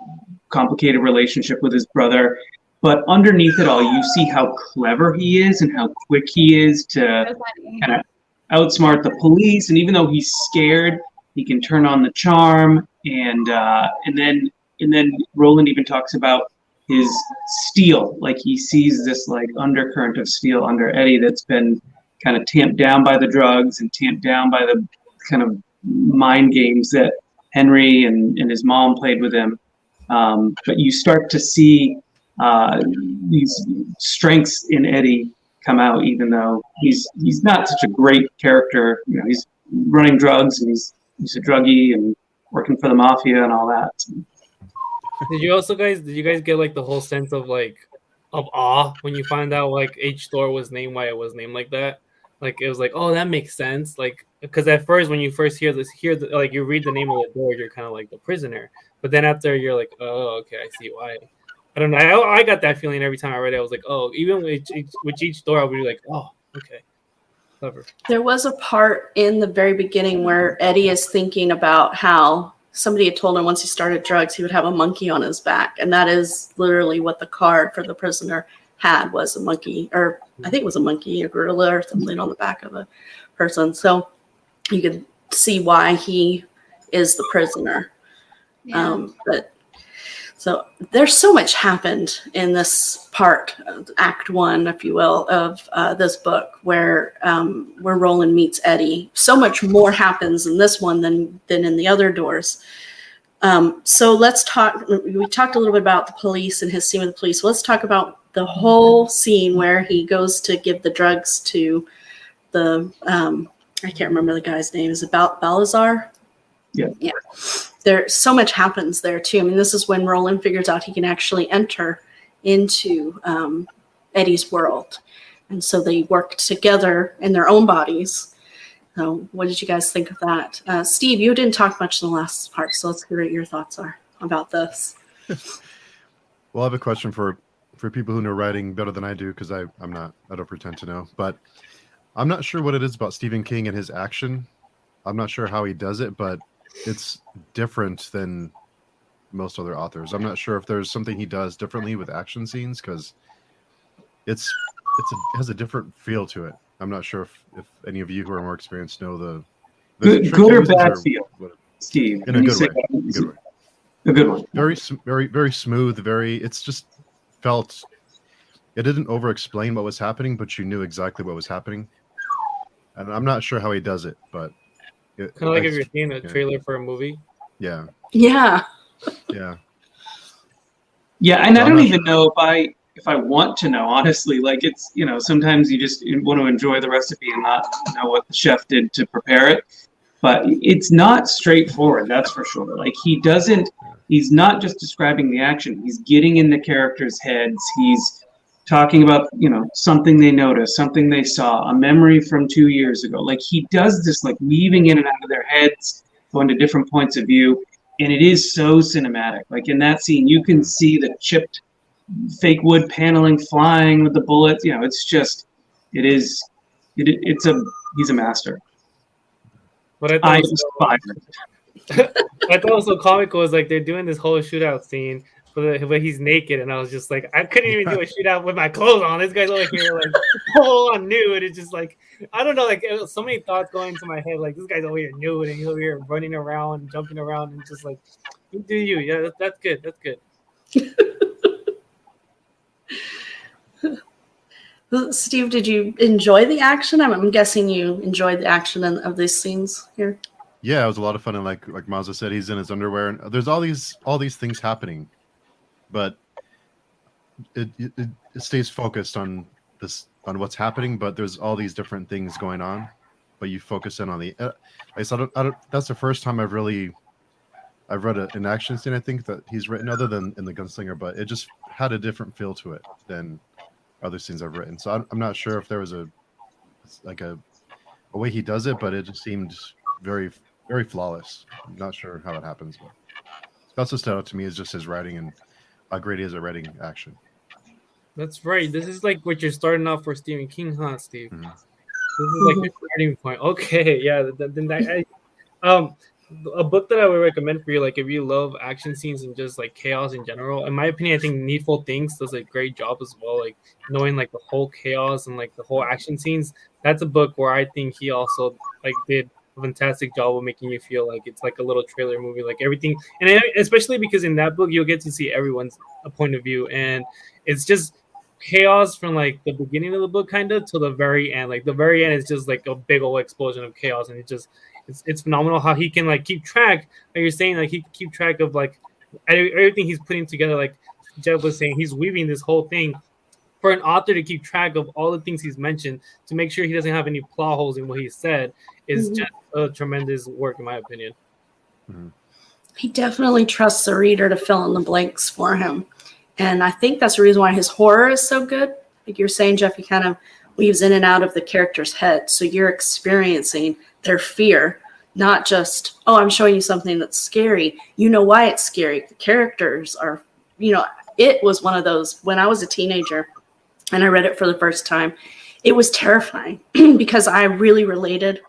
complicated relationship with his brother, but underneath it all, you see how clever he is and how quick he is to kind of outsmart the police. And even though he's scared, he can turn on the charm. And uh, and then and then Roland even talks about his steel. Like he sees this like undercurrent of steel under Eddie that's been kind of tamped down by the drugs and tamped down by the kind of mind games that Henry and, and his mom played with him. Um, but you start to see uh, these strengths in Eddie come out, even though he's he's not such a great character. You know, he's running drugs and he's he's a druggie and working for the mafia and all that. Did you also guys? Did you guys get like the whole sense of like of awe when you find out like H store was named why it was named like that? Like it was like, oh, that makes sense. Like because at first when you first hear this, hear the, like you read the name of the door, you're kind of like the prisoner. But then after you're like, oh, okay, I see why. I don't know. I, I got that feeling every time I read it. I was like, oh, even with each, with each door, I'll be like, oh, okay, clever. There was a part in the very beginning where Eddie is thinking about how somebody had told him once he started drugs he would have a monkey on his back, and that is literally what the card for the prisoner had was a monkey, or I think it was a monkey, a gorilla, or something on the back of a person. So you could see why he is the prisoner. Yeah. Um, but so there's so much happened in this part, Act One, if you will, of uh, this book, where um, where Roland meets Eddie. So much more happens in this one than than in the other doors. Um, so let's talk. We talked a little bit about the police and his scene with the police. Let's talk about the whole scene where he goes to give the drugs to the um, I can't remember the guy's name. Is it about Balazar? Yeah. Yeah. There so much happens there too. I mean, this is when Roland figures out he can actually enter into um, Eddie's world. And so they work together in their own bodies. So, what did you guys think of that? Uh, Steve, you didn't talk much in the last part, so let's hear what your thoughts are about this. [LAUGHS] Well, I have a question for for people who know writing better than I do because I I'm not I don't pretend to know, but I'm not sure what it is about Stephen King and his action. I'm not sure how he does it, but it's different than most other authors. I'm not sure if there's something he does differently with action scenes because it's it's a, it has a different feel to it. I'm not sure if, if any of you who are more experienced know the, the Good, good or bad feel, Steve. in a good way. a good way. A good one. very very very smooth very it's just felt it didn't over explain what was happening but you knew exactly what was happening and i'm not sure how he does it but Kind of like if you're seeing a yeah. trailer for a movie. yeah Yeah. [LAUGHS] yeah Yeah, and I I'm don't not even know if I if I want to know honestly. Like it's you know sometimes you just want to enjoy the recipe and not know what the chef did to prepare it. But it's not straightforward, that's for sure. Like he doesn't. He's not just describing the action. He's getting in the characters' heads. He's talking about you know something they noticed, something they saw, a memory from two years ago. Like he does this like weaving in and out of their heads, going to different points of view and it is so cinematic. Like in that scene, you can see the chipped fake wood paneling flying with the bullets. You know, it's just, it is, it, it's a, he's a master. But I thought, I was. [LAUGHS] I thought it was so comical. Is like they're doing this whole shootout scene, but, but he's naked, and I was just like, I couldn't even do a shootout with my clothes on. This guy's over here like [LAUGHS] full on nude. It's just like I don't know, like it was so many thoughts going into my head. Like this guy's over here nude, and he's over here running around, jumping around, and just like, you do you? Yeah, that's, that's good. That's good. [LAUGHS] Steve, did you enjoy the action? I'm, I'm guessing you enjoyed the action in, of these scenes here. yeah it was a lot of fun and like like mazda said he's in his underwear and there's all these all these things happening but it, it, it stays focused on this on what's happening but there's all these different things going on but you focus in on the uh, I, said, I, don't, I don't that's the first time i've really i've read a, an action scene i think that he's written other than in the gunslinger but it just had a different feel to it than other scenes i've written. So i'm, I'm not sure if there was a like a, a way he does it but it just seemed very very flawless. I'm not sure how it happens but that's what stood out to me is just his writing and how great is at writing action That's right. This is like what you're starting off for Stephen King, huh, Steve? Mhm. This is like your starting point. Okay, yeah. th- th- Then that, I, um, a book that I would recommend for you, like if you love action scenes and just like chaos in general. In my opinion, I think Needful Things does a great job as well. Like knowing like the whole chaos and like the whole action scenes. That's a book where I think he also like did a fantastic job of making you feel like it's like a little trailer movie, like everything, and especially because in that book you'll get to see everyone's uh, point of view, and it's just chaos from like the beginning of the book kind of to the very end. Like the very end is just like a big old explosion of chaos. And it just it's, it's phenomenal how he can like keep track. Like you're saying like he keep track of like everything he's putting together. Like jeff was saying he's weaving this whole thing for an author to keep track of all the things he's mentioned to make sure he doesn't have any plot holes in what he said is Mhm. just a tremendous work in my opinion He definitely trusts the reader to fill in the blanks for him. And I think that's the reason why his horror is so good. Like you're saying, Jeff, he kind of weaves in and out of the character's head. So you're experiencing their fear, not just, oh, I'm showing you something that's scary. You know why it's scary. The characters are, you know, it was one of those when I was a teenager and I read it for the first time. It was terrifying [CLEARS THROAT] because I really related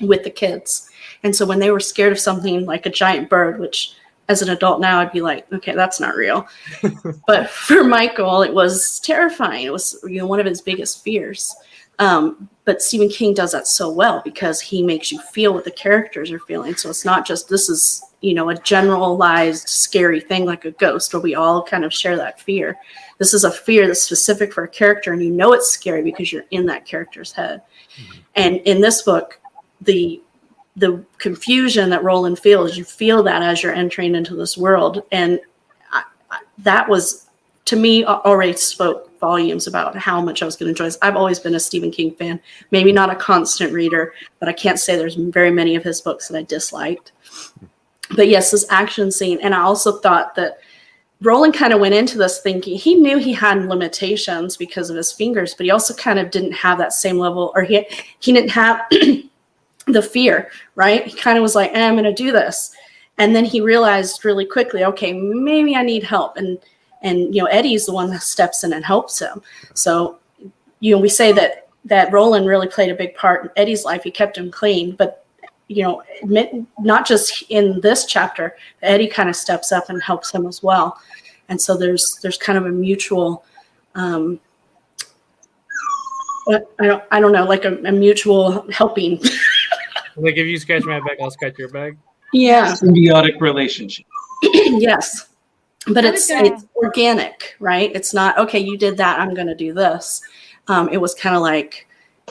with the kids. And so when they were scared of something like a giant bird, which as an adult now I'd be like, okay, that's not real. [LAUGHS] but for Michael, it was terrifying. It was you know one of his biggest fears. Um, but Stephen King does that so well because he makes you feel what the characters are feeling. So it's not just this is you know a generalized scary thing like a ghost where we all kind of share that fear. This is a fear that's specific for a character, and you know it's scary because you're in that character's head. And in this book, the the confusion that Roland feels, you feel that as you're entering into this world, and I, I, that was to me already spoke volumes about how much I was going to enjoy this. I've always been a Stephen King fan, maybe not a constant reader, but I can't say there's very many of his books that I disliked. But yes, this action scene, and I also thought that Roland kind of went into this thinking he knew he had limitations because of his fingers, but he also kind of didn't have that same level, or he he didn't have [CLEARS THROAT] the fear, right? He kind of was like, eh, "I'm going to do this," and then he realized really quickly, okay, maybe I need help, and and you know Eddie's the one that steps in and helps him. So you know we say that that Roland really played a big part in Eddie's life. He kept him clean, but you know, not just in this chapter, Eddie kind of steps up and helps him as well. And so there's there's kind of a mutual, um, I don't I don't know, like a, a mutual helping. [LAUGHS] like if you scratch my back, I'll scratch your back. Yeah, symbiotic relationship. [CLEARS THROAT] yes, but it's it's organic, right? It's not okay. You did that. I'm going to do this. Um, it was kind of like,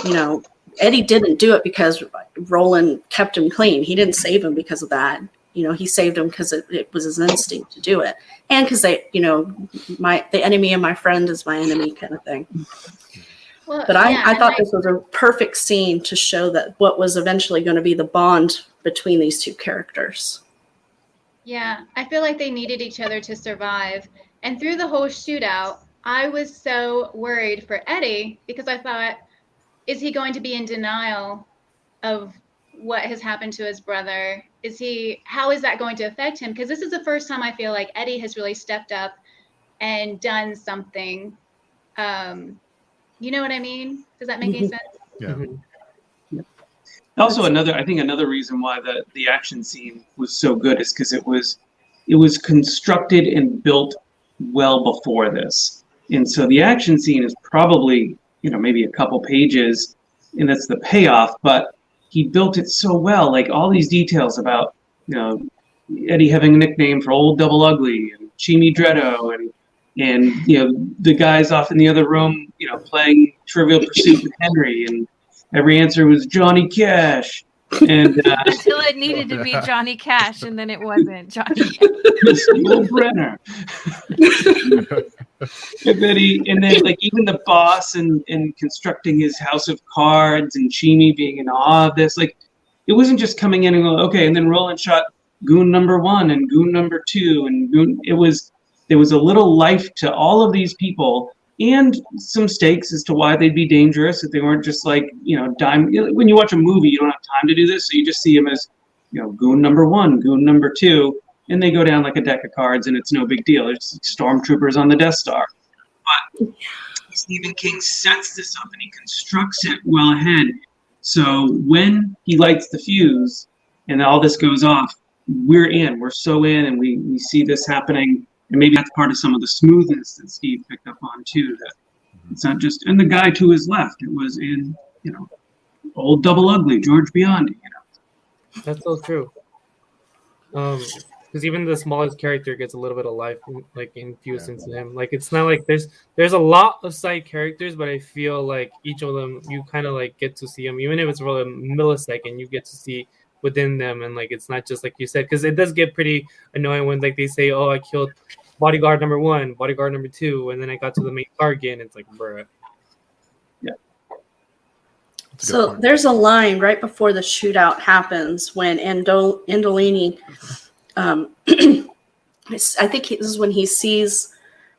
you know, Eddie didn't do it because Roland kept him clean. He didn't save him because of that. You know, he saved him because it, it, was his instinct to do it, and because they, you know, my the enemy of my friend is my enemy kind of thing. Well, but I, yeah, I thought this was a perfect scene to show that what was eventually going to be the bond between these two characters. Yeah, I feel like they needed each other to survive. And through the whole shootout, I was so worried for Eddie because I thought is he going to be in denial of what has happened to his brother? Is he how is that going to affect him? Because this is the first time I feel like Eddie has really stepped up and done something. Um, you know what I mean? Does that make any mm-hmm. sense? Yeah. Mm-hmm. Also, another I think another reason why the the action scene was so good is because it was it was constructed and built well before this, and so the action scene is probably you know maybe a couple pages and that's the payoff but he built it so well like all these details about you know eddie having a nickname for old double ugly and Cimi Dretto and and you know the guys off in the other room you know playing trivial pursuit with henry and every answer was johnny cash and uh, [LAUGHS] until it needed to be Johnny Cash, and then it wasn't Johnny. [LAUGHS] Will Brennan. [LAUGHS] and then he, and then like even the boss and and constructing his house of cards and Cimi being in awe of this, like it wasn't just coming in and going okay, and then Roland shot goon number one and goon number two and goon. It was there was a little life to all of these people and some stakes as to why they'd be dangerous if they weren't just like you know dime when you watch a movie you don't have time to do this so you just see them as you know goon number one goon number two and they go down like a deck of cards and it's no big deal. It's stormtroopers on the death star. But stephen king sets this up and he constructs it well ahead. So when he lights the fuse and all this goes off we're in we're so in and we, we see this happening and maybe that's part of some of the smoothness that Steve picked up on too. That it's not just and the guy to his left. It was in you know old double ugly George Biondi. You know, that's so true. Um, because even the smallest character gets a little bit of life like infused yeah. into him. Like it's not like there's there's a lot of side characters, but I feel like each of them you kind of like get to see them, even if it's for a millisecond, you get to see within them and like it's not just like you said because it does get pretty annoying when like they say oh i killed bodyguard number one bodyguard number two and then i got to the main target and it's like bruh. Yeah. So there's a line right before the shootout happens when Ando- Andolini, um, [CLEARS THROAT] I think this is when he sees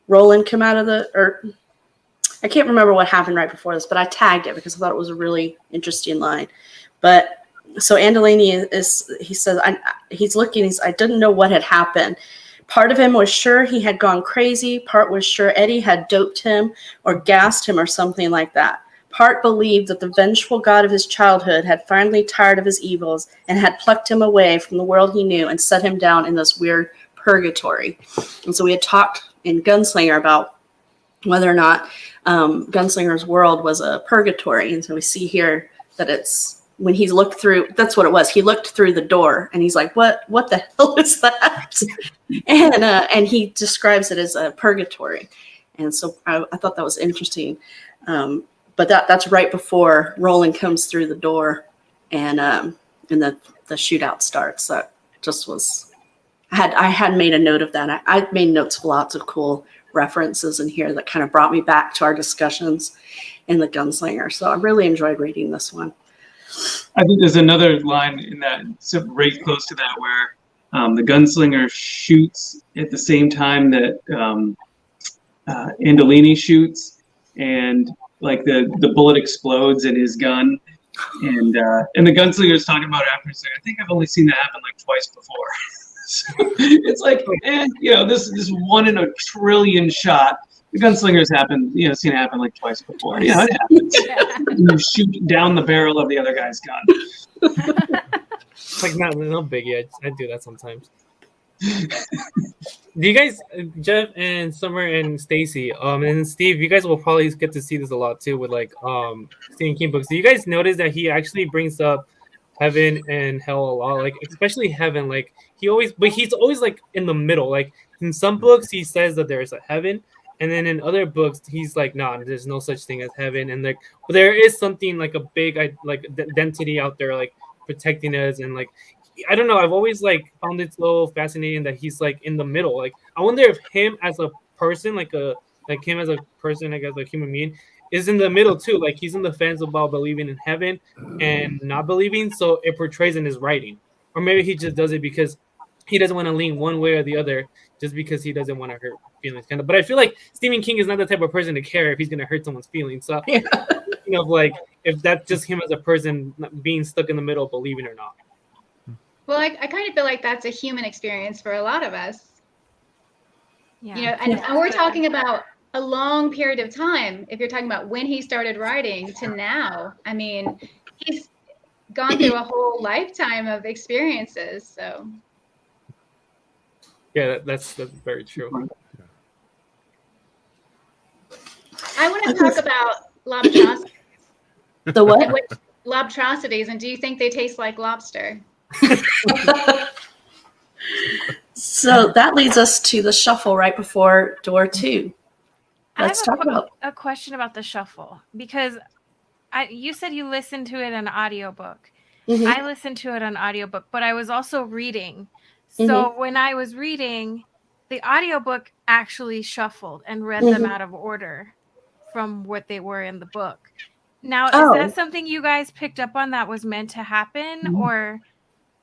Roland come out of the, or I can't remember what happened right before this, but I tagged it because I thought it was a really interesting line. But so Andolini is he says I, he's looking he's I didn't know what had happened. Part of him was sure he had gone crazy, part was sure Eddie had doped him or gassed him or something like that. Part believed that the vengeful god of his childhood had finally tired of his evils and had plucked him away from the world he knew and set him down in this weird purgatory. And so we had talked in Gunslinger about whether or not um, Gunslinger's world was a purgatory. And so we see here that it's when he looked through that's what it was. He looked through the door and he's like what what the [LAUGHS] hell is that? [LAUGHS] And uh, and he describes it as a purgatory. And so i, I thought that was interesting. Um, but that that's right before roland comes through the door and um, and the the shootout starts. That just was i had i had made a note of that. I, I made notes of lots of cool references in here that kind of brought me back to our discussions in the Gunslinger. So I really enjoyed reading this one. I think there's another line in that right close to that where um, the gunslinger shoots at the same time that um, uh, Andolini shoots, and like the the bullet explodes in his gun, and uh, and the gunslinger is talking about after. He's like, I think I've only seen that happen like twice before. [LAUGHS] so it's like, eh, you know, this this one in a trillion shot. The gunslingers happen, you know, seen it happen like twice before. Yeah, it happens. [LAUGHS] you shoot down the barrel of the other guy's gun. It's like not no biggie. I, I do that sometimes. do you guys, Jeff and Summer and Stacy, um, and Steve, you guys will probably get to see this a lot too with like um Stephen King books. Do you guys notice that he actually brings up heaven and hell a lot? Like especially heaven, like he always, but he's always like in the middle. Like in some books, he says that there's a heaven, and then in other books, he's like, "Nah, there's no such thing as heaven." And like, there is something like a big like identity out there, like protecting us and like I don't know. I've always like found it so fascinating that he's like in the middle. Like I wonder if him as a person, like a like him as a person, like as a human being, is in the middle too. Like he's in the fence about believing in heaven and not believing. So it portrays in his writing, or maybe he just does it because he doesn't want to lean one way or the other, just because he doesn't want to hurt feelings. Kind of. But I feel like Stephen King is not the type of person to care if he's gonna hurt someone's feelings. So yeah. you know, like if that's just him as a person being stuck in the middle, believing or not. Well, I, I kind of feel like that's a human experience for a lot of us. Yeah. You know, and, and we're talking about a long period of time. If you're talking about when he started writing to now, I mean, he's gone through a whole lifetime of experiences. So, yeah, that, that's that's very true. I want to talk about lobstrosities. [LAUGHS] The what? Lobstrosities, and do you think they taste like lobster? so that leads us to the shuffle right before door two. Let's talk a, about a question about the shuffle because I, you said you listened to it on audiobook. Mm-hmm. I listened to it on audiobook, but I was also reading. So mm-hmm. when I was reading, the audiobook actually shuffled and read mm-hmm. them out of order from what they were in the book. Now, oh. is that something you guys picked up on that was meant to happen mm-hmm. or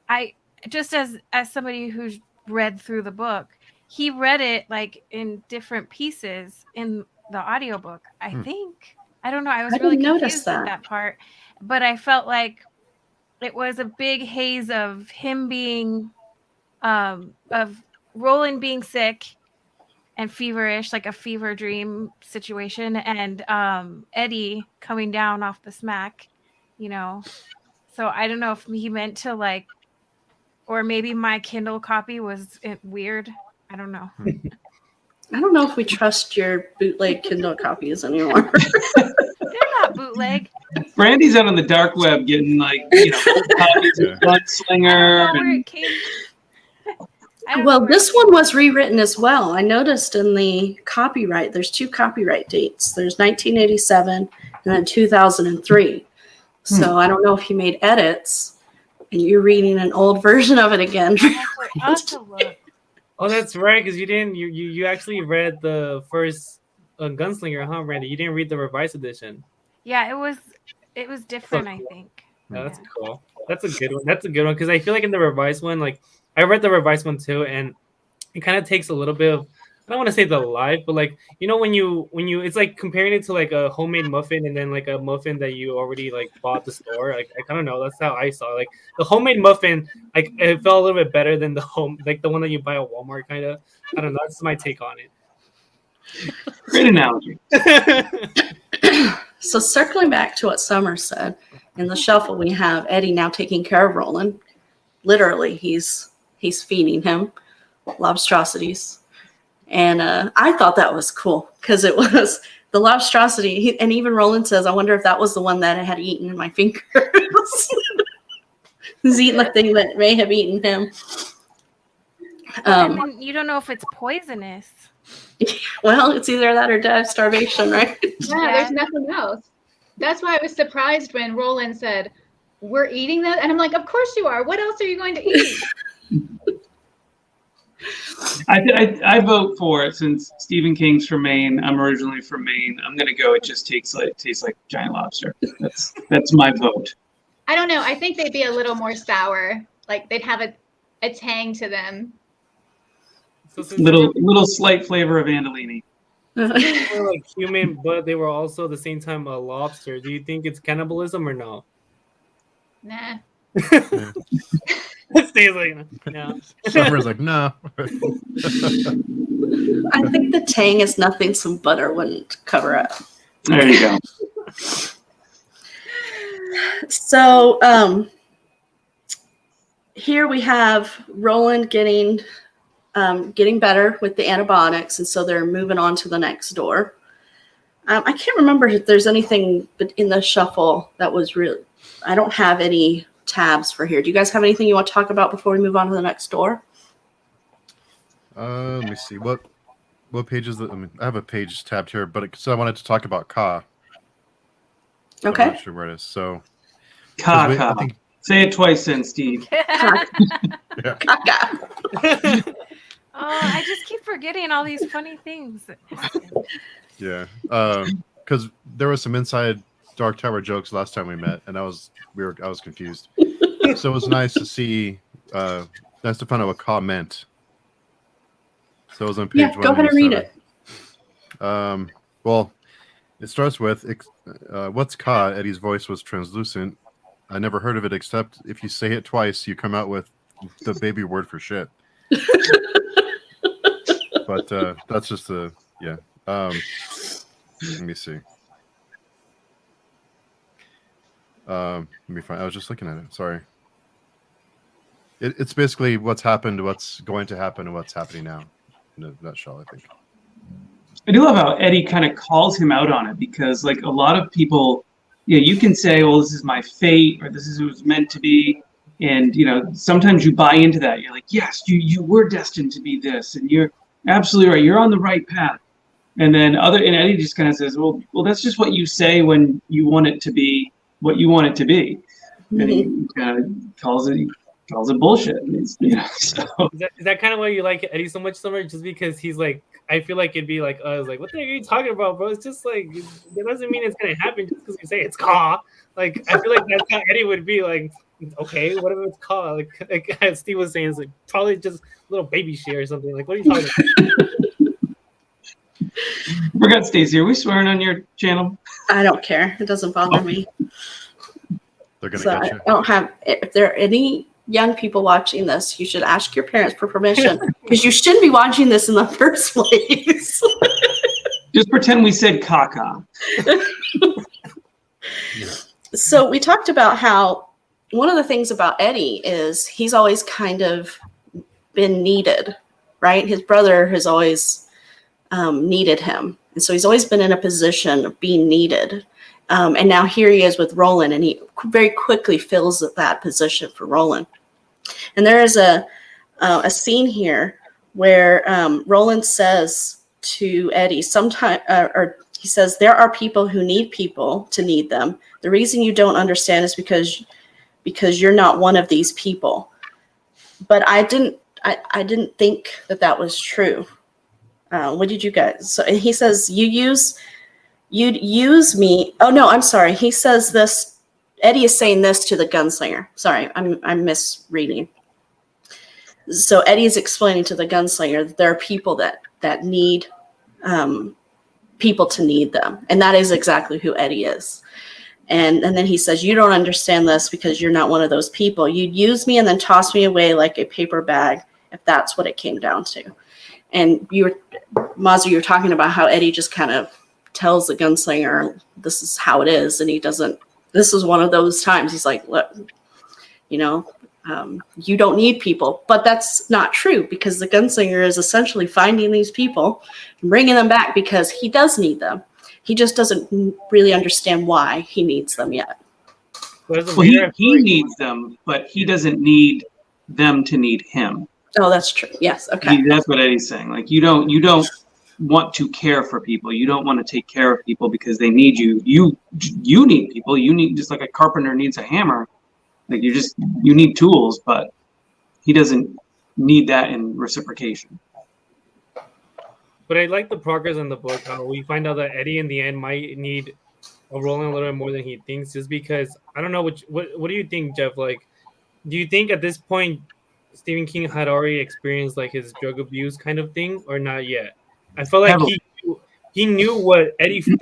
I just as as somebody who's read through the book, he read it like in different pieces in the audiobook. I hmm. think. I don't know. I was I really confused that. at that part, but I felt like it was a big haze of him being, um, of Roland being sick and feverish, like a fever dream situation, and um, Eddie coming down off the smack, you know. So I don't know if he meant to like or maybe my Kindle copy was it weird. I don't know. I don't know if we trust your bootleg Kindle copies anymore. [LAUGHS] [LAUGHS] They're not bootleg. Brandy's out on the dark web getting like you know [LAUGHS] copies of Gunslinger. And... Well, this one was rewritten as well. I noticed in the copyright, there's two copyright dates. There's 1987 and then 2003. Hmm. So I don't know if he made edits and you're reading an old [LAUGHS] version of it again. [LAUGHS] oh, that's right, because you didn't you, you you actually read the first uh, Gunslinger, huh, Brandy? You didn't read the revised edition. Yeah, it was it was different. I think. Yeah, that's yeah. cool. That's a good one. That's a good one because I feel like in the revised one, like I read the revised one too, and it kind of takes a little bit of I don't want to say the life, but like you know when you when you it's like comparing it to like a homemade muffin and then like a muffin that you already like bought the store. Like I kind of know that's how I saw it. like the homemade muffin. Like it felt a little bit better than the home like the one that you buy at Walmart. Kind of. I don't know. That's my take on it. Great analogy. [LAUGHS] so circling back to what Summer said, in the shuffle we have Eddie now taking care of Roland. Literally, he's he's feeding him lobstrosities and uh, I thought that was cool because it [LAUGHS] was the lobstrosity. He, and even Roland says, I wonder if that was the one that I had eaten in my [LAUGHS] fingers. [LAUGHS] He's eating the thing that may have eaten him. Um, I mean, you don't know if it's poisonous. Well, it's either that or death, starvation, right? Yeah, yeah, there's nothing else. That's why I was surprised when Roland said, We're eating that. And I'm like, Of course you are. What else are you going to eat? I, I, I vote for it since Stephen King's from Maine. I'm originally from Maine. I'm gonna go. It just tastes like tastes like giant lobster. That's that's my vote. I don't know. I think they'd be a little more sour. Like they'd have a, a tang to them. So since Little little slight flavor of Andolini. [LAUGHS] they were like human, but they were also at the same time a lobster. Do you think it's cannibalism or no? Nah. [LAUGHS] [LAUGHS] Stays like, yeah. [LAUGHS] Summer's like, no. I think the tang is nothing some butter wouldn't cover up. There you go. [SIGHS] So um, here we have Roland getting um, getting better with the antibiotics, and so they're moving on to the next door. Um, I can't remember if there's anything but in the shuffle that was real. I don't have any tabs for here. Do you guys have anything you want to talk about before we move on to the next door? Uh, let me see. What what page is it? I mean, I have a page tabbed here, but it, so I wanted to talk about Ka. I'm Okay. not sure where it is. So, Ka, wait, I ka. think- Say it twice, then, Steve. [LAUGHS] Kaka. [LAUGHS] Oh, I just keep forgetting all these funny things. [LAUGHS] yeah, because there was some inside Dark Tower jokes last time we met, and I was we were I was confused. [LAUGHS] so it was nice to see. Uh, nice to find out what Ka meant. So it was on page Yeah, go ahead and read it. Um, well, it starts with uh, "What's Ka?" Eddie's voice was translucent. I never heard of it except if you say it twice, you come out with the baby word for shit. [LAUGHS] but uh, that's just the yeah. Um, let me see. Um, let me find. I was just looking at it. Sorry. It, it's basically what's happened, what's going to happen, and what's happening now. In a nutshell, I think. I do love how Eddie kind of calls him out on it because, like, a lot of people, you know, you can say, "Well, this is my fate," or "This is who it's meant to be," and you know, sometimes you buy into that. You're like, "Yes, you you were destined to be this," and you're absolutely right. You're on the right path. And then other, and Eddie just kind of says, "Well, well, that's just what you say when you want it to be what you want it to be," and he kind of calls it calls it bullshit. You know, [LAUGHS] so. Is that, is that kind of why you like Eddie so much, Summer? Just because he's like, I feel like it'd be like, uh, like, what the heck are you talking about, bro? It's just like, it doesn't mean it's gonna happen just because you say it's Ka. Like, I feel like that's how Eddie would be like, okay, whatever it's called. Like, [LAUGHS] like as Steve was saying, it's like probably just little baby shit or something. Like, what are you talking about? [LAUGHS] [LAUGHS] Forgot Stacey. Are we swearing on your channel? I don't care. It doesn't bother me. They're gonna So get I you. don't have. If there are any young people watching this, you should ask your parents for permission [LAUGHS] because you shouldn't be watching this in the first place. [LAUGHS] Just pretend we said caca. so we talked about how one of the things about Eddie is he's always kind of been needed, right? His brother has always um, needed him, and so he's always been in a position of being needed. Um, and now here he is with Roland, and he very quickly fills that position for Roland. And there is a uh, a scene here where um, Roland says to Eddie, "Sometime, uh, or he says, there are people who need people to need them. The reason you don't understand is because because you're not one of these people." But I didn't. I, I didn't think that that was true. Uh, what did you guys? So he says you use you'd use me. Oh no, I'm sorry. He says this. Eddie is saying this to the gunslinger. Sorry, I'm I'm misreading. So Eddie is explaining to the gunslinger that there are people that that need um, people to need them, and that is exactly who Eddie is. And and then he says, "You don't understand this because you're not one of those people. You'd use me and then toss me away like a paper bag if that's what it came down to." And you were, Mazu, you were talking about how Eddie just kind of tells the gunslinger, "This is how it is," and he doesn't. This is one of those times. He's like, "Look, you know, um, you don't need people," but that's not true because the gunslinger is essentially finding these people and bringing them back because he does need them. He just doesn't really understand why he needs them yet. But as a Well, he, reader, I feel he needs them, but he doesn't need them to need him. Oh, that's true. Yes. Okay. He- that's what Eddie's saying. Like you don't you don't want to care for people. You don't want to take care of people because they need you. You you need people. You need just like a carpenter needs a hammer. Like you just you need tools, but he doesn't need that in reciprocation. but I like the progress in the book. How we find out that Eddie in the end might need a Roland a little bit more than he thinks, just because I don't know. Which what what do you think, Jeff? Like, do you think at this point Stephen King had already experienced like his drug abuse kind of thing, or not yet? I felt like he he knew what Eddie felt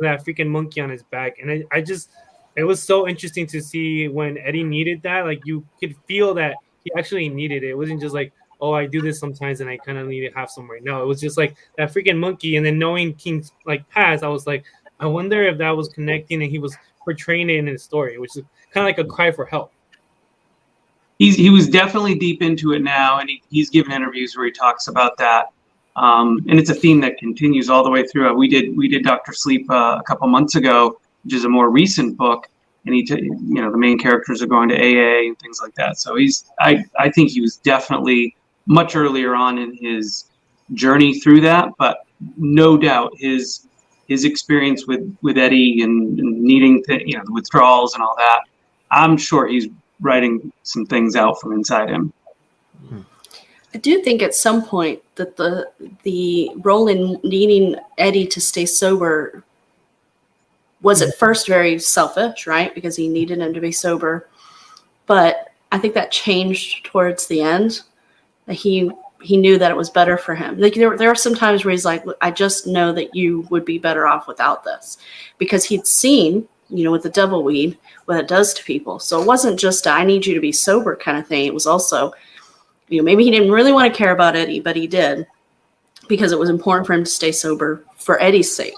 that freaking monkey on his back, and I, I just it was so interesting to see when Eddie needed that. Like you could feel that he actually needed it. It wasn't just like oh, I do this sometimes and I kind of need to have some right now. It was just like that freaking monkey. And then knowing King's like past, I was like, I wonder if that was connecting and he was portraying it in his story, which is kind of like a cry for help. He's, he was definitely deep into it now, and he, he's given interviews where he talks about that. Um, and it's a theme that continues all the way through. We did we did Doctor Sleep uh, a couple months ago, which is a more recent book, and he, t- you know, the main characters are going to AA and things like that. So he's, I, I think he was definitely much earlier on in his journey through that, but no doubt his his experience with with Eddie and, and needing to, you know the withdrawals and all that. I'm sure he's writing some things out from inside him. I do think at some point that the the role in needing Eddie to stay sober was at first very selfish, right? Because he needed him to be sober. But I think that changed towards the end he he knew that it was better for him. Like there, there are some times where he's like, I just know that you would be better off without this, because he'd seen, you know, with the devil weed what it does to people. So it wasn't just I need you to be sober kind of thing. It was also, you know, maybe he didn't really want to care about Eddie, but he did, because it was important for him to stay sober for Eddie's sake.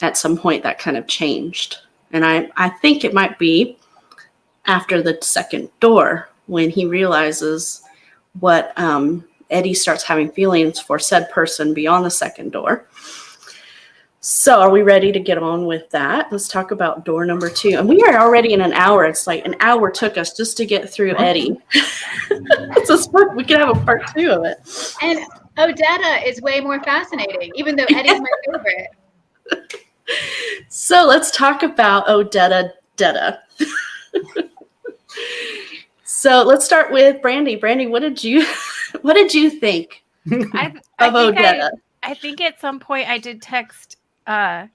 At some point, that kind of changed, and I I think it might be after the second door when he realizes what um, Eddie starts having feelings for said person beyond the second door. So, are we ready to get on with that? Let's talk about door number two. And we are already in an hour. It's like an hour took us just to get through Eddie. [LAUGHS] it's a sport. We could have a part two of it. And Odetta is way more fascinating, even though Eddie's my [LAUGHS] favorite. so, let's talk about Odetta Detta. [LAUGHS] So let's start with Brandy. Brandy, what did you what did you think I, I of Odetta? I, I, think at some point I did text uh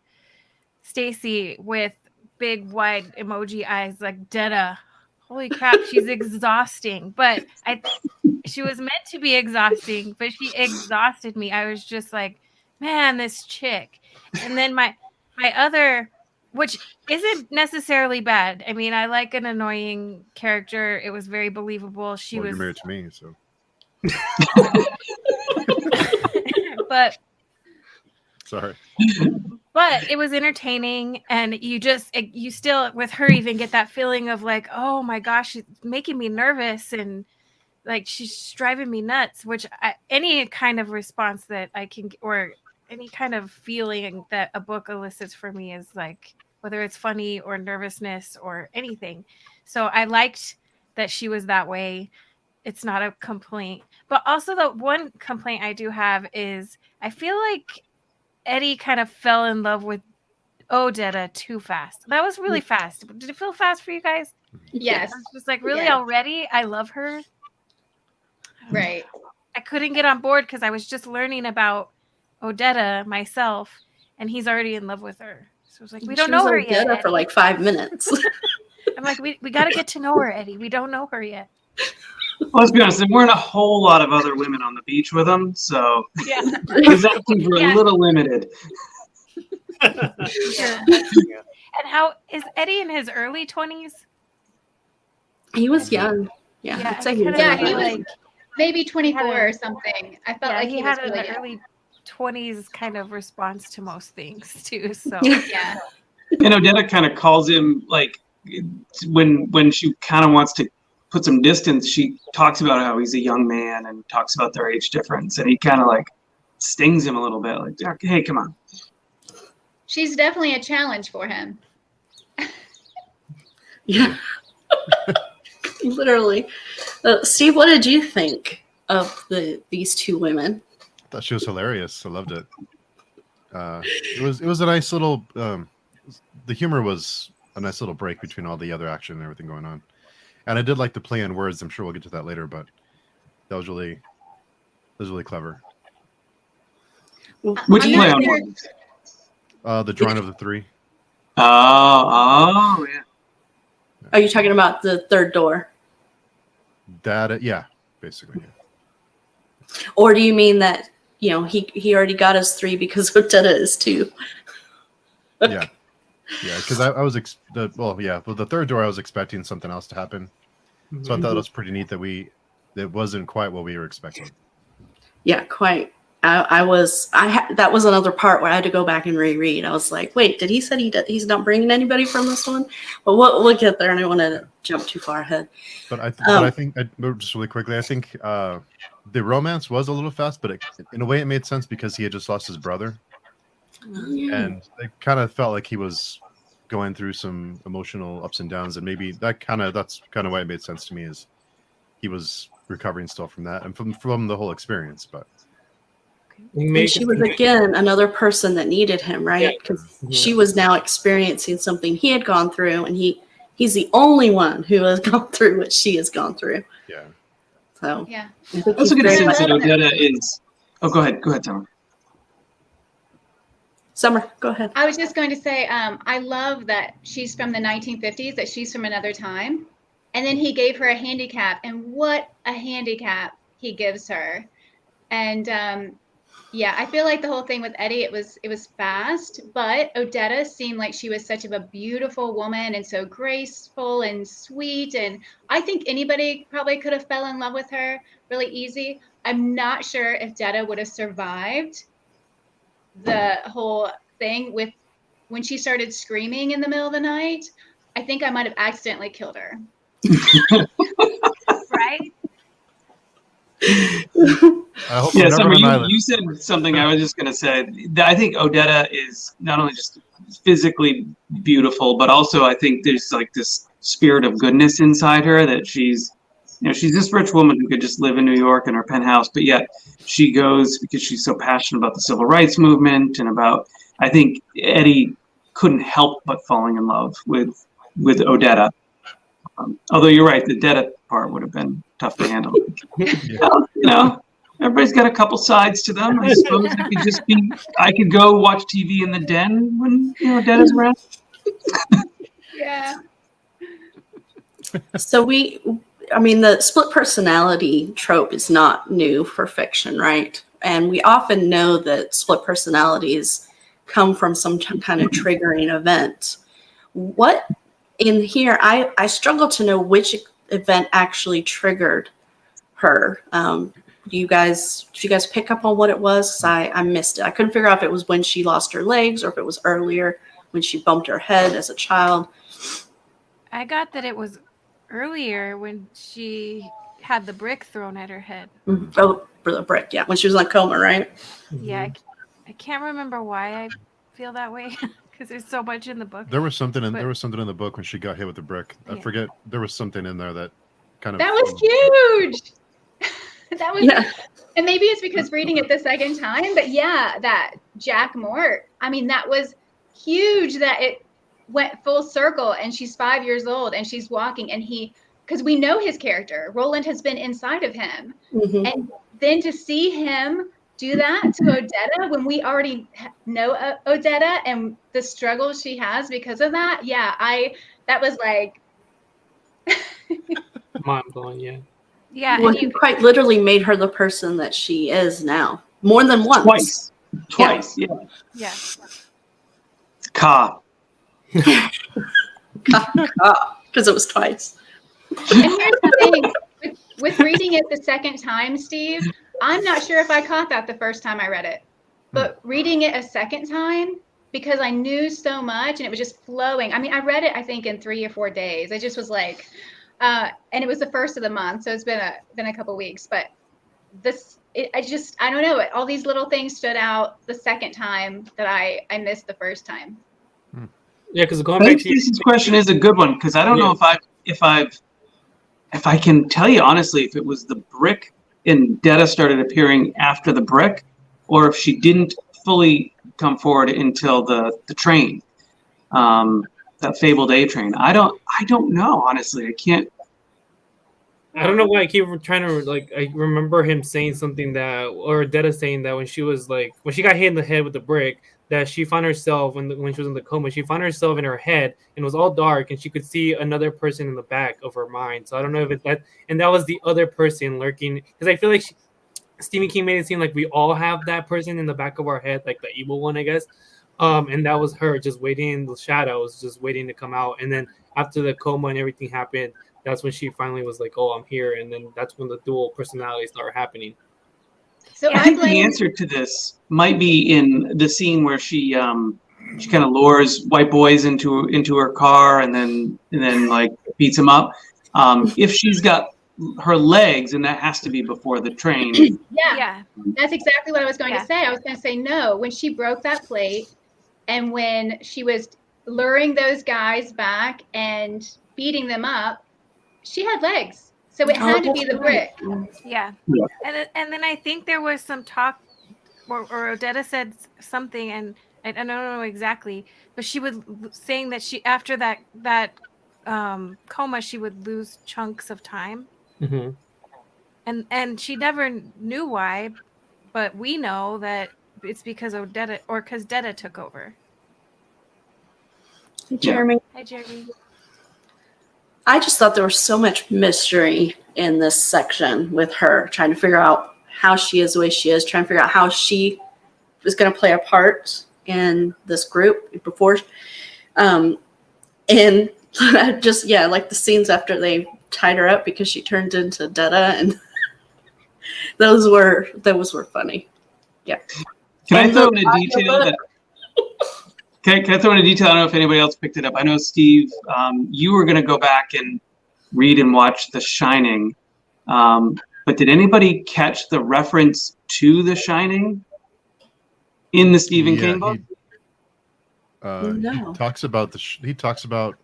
Stacy with big wide emoji eyes like Detta. Holy crap, she's [LAUGHS] exhausting. But I she was meant to be exhausting, but she exhausted me. I was just like, man, this chick. And then my my other which isn't necessarily bad. I mean, I like an annoying character. It was very believable. She well, was married to me, so. [LAUGHS] but sorry. But it was entertaining, and you just you still with her even get that feeling of like, oh my gosh, she's making me nervous, and like she's driving me nuts. Which I, any kind of response that I can or any kind of feeling that a book elicits for me is like whether it's funny or nervousness or anything. So I liked that she was that way. It's not a complaint. But also the one complaint I do have is I feel like Eddie kind of fell in love with Odetta too fast. That was really mm. fast. Did it feel fast for you guys? Yes. I was just like, really yes. already? I love her. Right. I couldn't get on board because I was just learning about Odetta myself, and he's already in love with her. So I was like, we don't know her yet. For like five minutes. [LAUGHS] I'm like, we, we got to get to know her, Eddie. We don't know her yet. Well, let's be honest, there weren't a whole lot of other women on the beach with him, so yeah. [LAUGHS] his actions were yeah. a little limited. [LAUGHS] yeah. And how is Eddie in his early twenties? He was young. Yeah, yeah, he was, yeah, he was like, maybe twenty four or something. I felt like he, he had an really early 20s kind of response to most things too. So yeah. And Odetta kind of calls him like when when she kind of wants to put some distance, she talks about how he's a young man and talks about their age difference, and he kind of like stings him a little bit, like, "Hey, come on." She's definitely a challenge for him. [LAUGHS] yeah, [LAUGHS] literally. Uh, Steve, what did you think of the these two women? I thought she was hilarious. I loved it. Uh, it was it was a nice little. Um, the humor was a nice little break between all the other action and everything going on, and I did like the play on words. I'm sure we'll get to that later, but that was really that was really clever. Which I'm play on words? Uh, the drawing of the three. Oh, oh, yeah. Are you talking about the third door? That uh, yeah, basically. yeah. Or do you mean that, you know, he, he already got us three because [LAUGHS] Odetta is two? Yeah, yeah. Because I, I was ex- the well, yeah. Well, the third door, I was expecting something else to happen, so I thought it was pretty neat that we it wasn't quite what we were expecting. Yeah, quite. I, I was, I ha- that was another part where I had to go back and reread. I was like, wait, did he said he d- he's not bringing anybody from this one? But we'll, we'll get there. And I want to jump too far ahead. But I, th- Um, but I think I, just really quickly, I think uh, the romance was a little fast, but it, in a way, it made sense because he had just lost his brother, and it kind of felt like he was going through some emotional ups and downs, and maybe that kind of that's kind of why it made sense to me is he was recovering still from that and from from the whole experience. But And she was again another person that needed him, right? Because Mhm. she was now experiencing something he had gone through, and he he's the only one who has [LAUGHS] gone through what she has gone through. yeah, So Yeah. I think Also, he's going to very say much- that Odetta is. Oh, go ahead. Go ahead, Tom. Summer, go ahead. I was just going to say, um, I love that she's from the 1950s, that she's from another time. And then he gave her a handicap, and what a handicap he gives her. And um, yeah, I feel like the whole thing with Eddie, it was it was fast, but Odetta seemed like she was such of a beautiful woman and so graceful and sweet. And I think anybody probably could have fell in love with her really easy. I'm not sure if Detta would have survived the whole thing with when she started screaming in the middle of the night. I think I might have accidentally killed her. [LAUGHS] right? I hope Yeah, I'm Summer, you, you said something I was just going to say. I think Odetta is not only just physically beautiful, but also I think there's like this spirit of goodness inside her that she's, you know, she's this rich woman who could just live in New York in her penthouse, but yet she goes because she's so passionate about the civil rights movement and about. I think Eddie couldn't help but falling in love with with Odetta. Um, although you're right, the Detta part would have been tough to handle. [LAUGHS] Well, you know, everybody's got a couple sides to them. I suppose it could just be I could go watch TV in the den when you know Detta's around. Yeah. So we, I mean, the split personality trope is not new for fiction, right? And we often know that split personalities come from some kind of triggering event. What in here, I, I struggle to know which event actually triggered her. Um, do you guys, did you guys pick up on what it was? I, I missed it. I couldn't figure out if it was when she lost her legs or if it was earlier when she bumped her head as a child. I got that it was earlier when she had the brick thrown at her head. Mhm. Oh, for the brick, yeah, when she was in a coma, right? Yeah, I can't remember why I feel that way [LAUGHS] because there's so much in the book. There was something in But- there was something in the book when she got hit with the brick. I Yeah. forget there was something in there that kind of That was huge. [LAUGHS] that was Yeah. and maybe it's because reading it the second time, but yeah, that Jack Mort. I mean, that was huge that it went full circle and she's five years old and she's walking and he because we know his character. Roland has been inside of him. Mhm. And then to see him do that to Odetta when we already know O- Odetta and the struggle she has because of that, yeah, I that was like [LAUGHS] mind blowing. Yeah. Yeah, Well, and you, quite literally made her the person that she is now, more than once. Twice. Twice. Yeah. yeah, Ka. Because it was twice. And here's the thing with, with reading it the second time, Steve, I'm not sure if I caught that the first time I read it. But reading it a second time, because I knew so much and it was just flowing. I mean, I read it, I think, in three or four days. I just was like, uh, and it was the first of the month, so it's been a been a couple weeks. But this, it, I just, I don't know. All these little things stood out the second time that I I missed the first time. Yeah, because going I back think to question is a good one because I don't know if I if I've if I can tell you honestly if it was the brick and Detta started appearing after the brick, or if she didn't fully come forward until the the train, um, that fabled A train. I don't I don't know honestly. I can't. I don't know why I keep trying to like. I remember him saying something that, or Detta saying that when she was like, when she got hit in the head with the brick, that she found herself when the, when she was in the coma, she found herself in her head and it was all dark, and she could see another person in the back of her mind. So I don't know if it's that, and that was the other person lurking, because I feel like she, Stephen King made it seem like we all have that person in the back of our head, like the evil one, I guess. Um, and that was her just waiting in the shadows, just waiting to come out. And then after the coma and everything happened, that's when she finally was like, "Oh, I'm here," and then that's when the dual personalities started happening. So I I think the answer to this might be in the scene where she um she kind of lures white boys into into her car and then and then like beats them up. Um, if she's got her legs, and that has to be before the train. [CLEARS THROAT] Yeah, Yeah. that's exactly what I was going Yeah. to say. I was going to say no. When she broke that plate, and when she was luring those guys back and beating them up, she had legs. So it had to be the brick. Yeah. Yeah. And and then I think there was some talk, or, or Odetta said something, and I, I don't know exactly, but she was saying that she after that that um, coma she would lose chunks of time, Mm-hmm. and and she never knew why, but we know that it's because Odetta or because Detta took over. Hey, Jeremy. Hi, Jeremy. I just thought there was so much mystery in this section with her trying to figure out how she is the way she is, trying to figure out how she was going to play a part in this group before. Um, and [LAUGHS] just, yeah, like the scenes after they tied her up because she turned into Detta, and [LAUGHS] those were those were funny. Yeah. Can I throw in a detail that? Can, I- can I throw in a detail? I don't know if anybody else picked it up. I know Steve, um, you were going to go back and read and watch The Shining, um, but did anybody catch the reference to The Shining in the Stephen Yeah, King book? he- Uh, No. He talks about the. Sh- he talks about.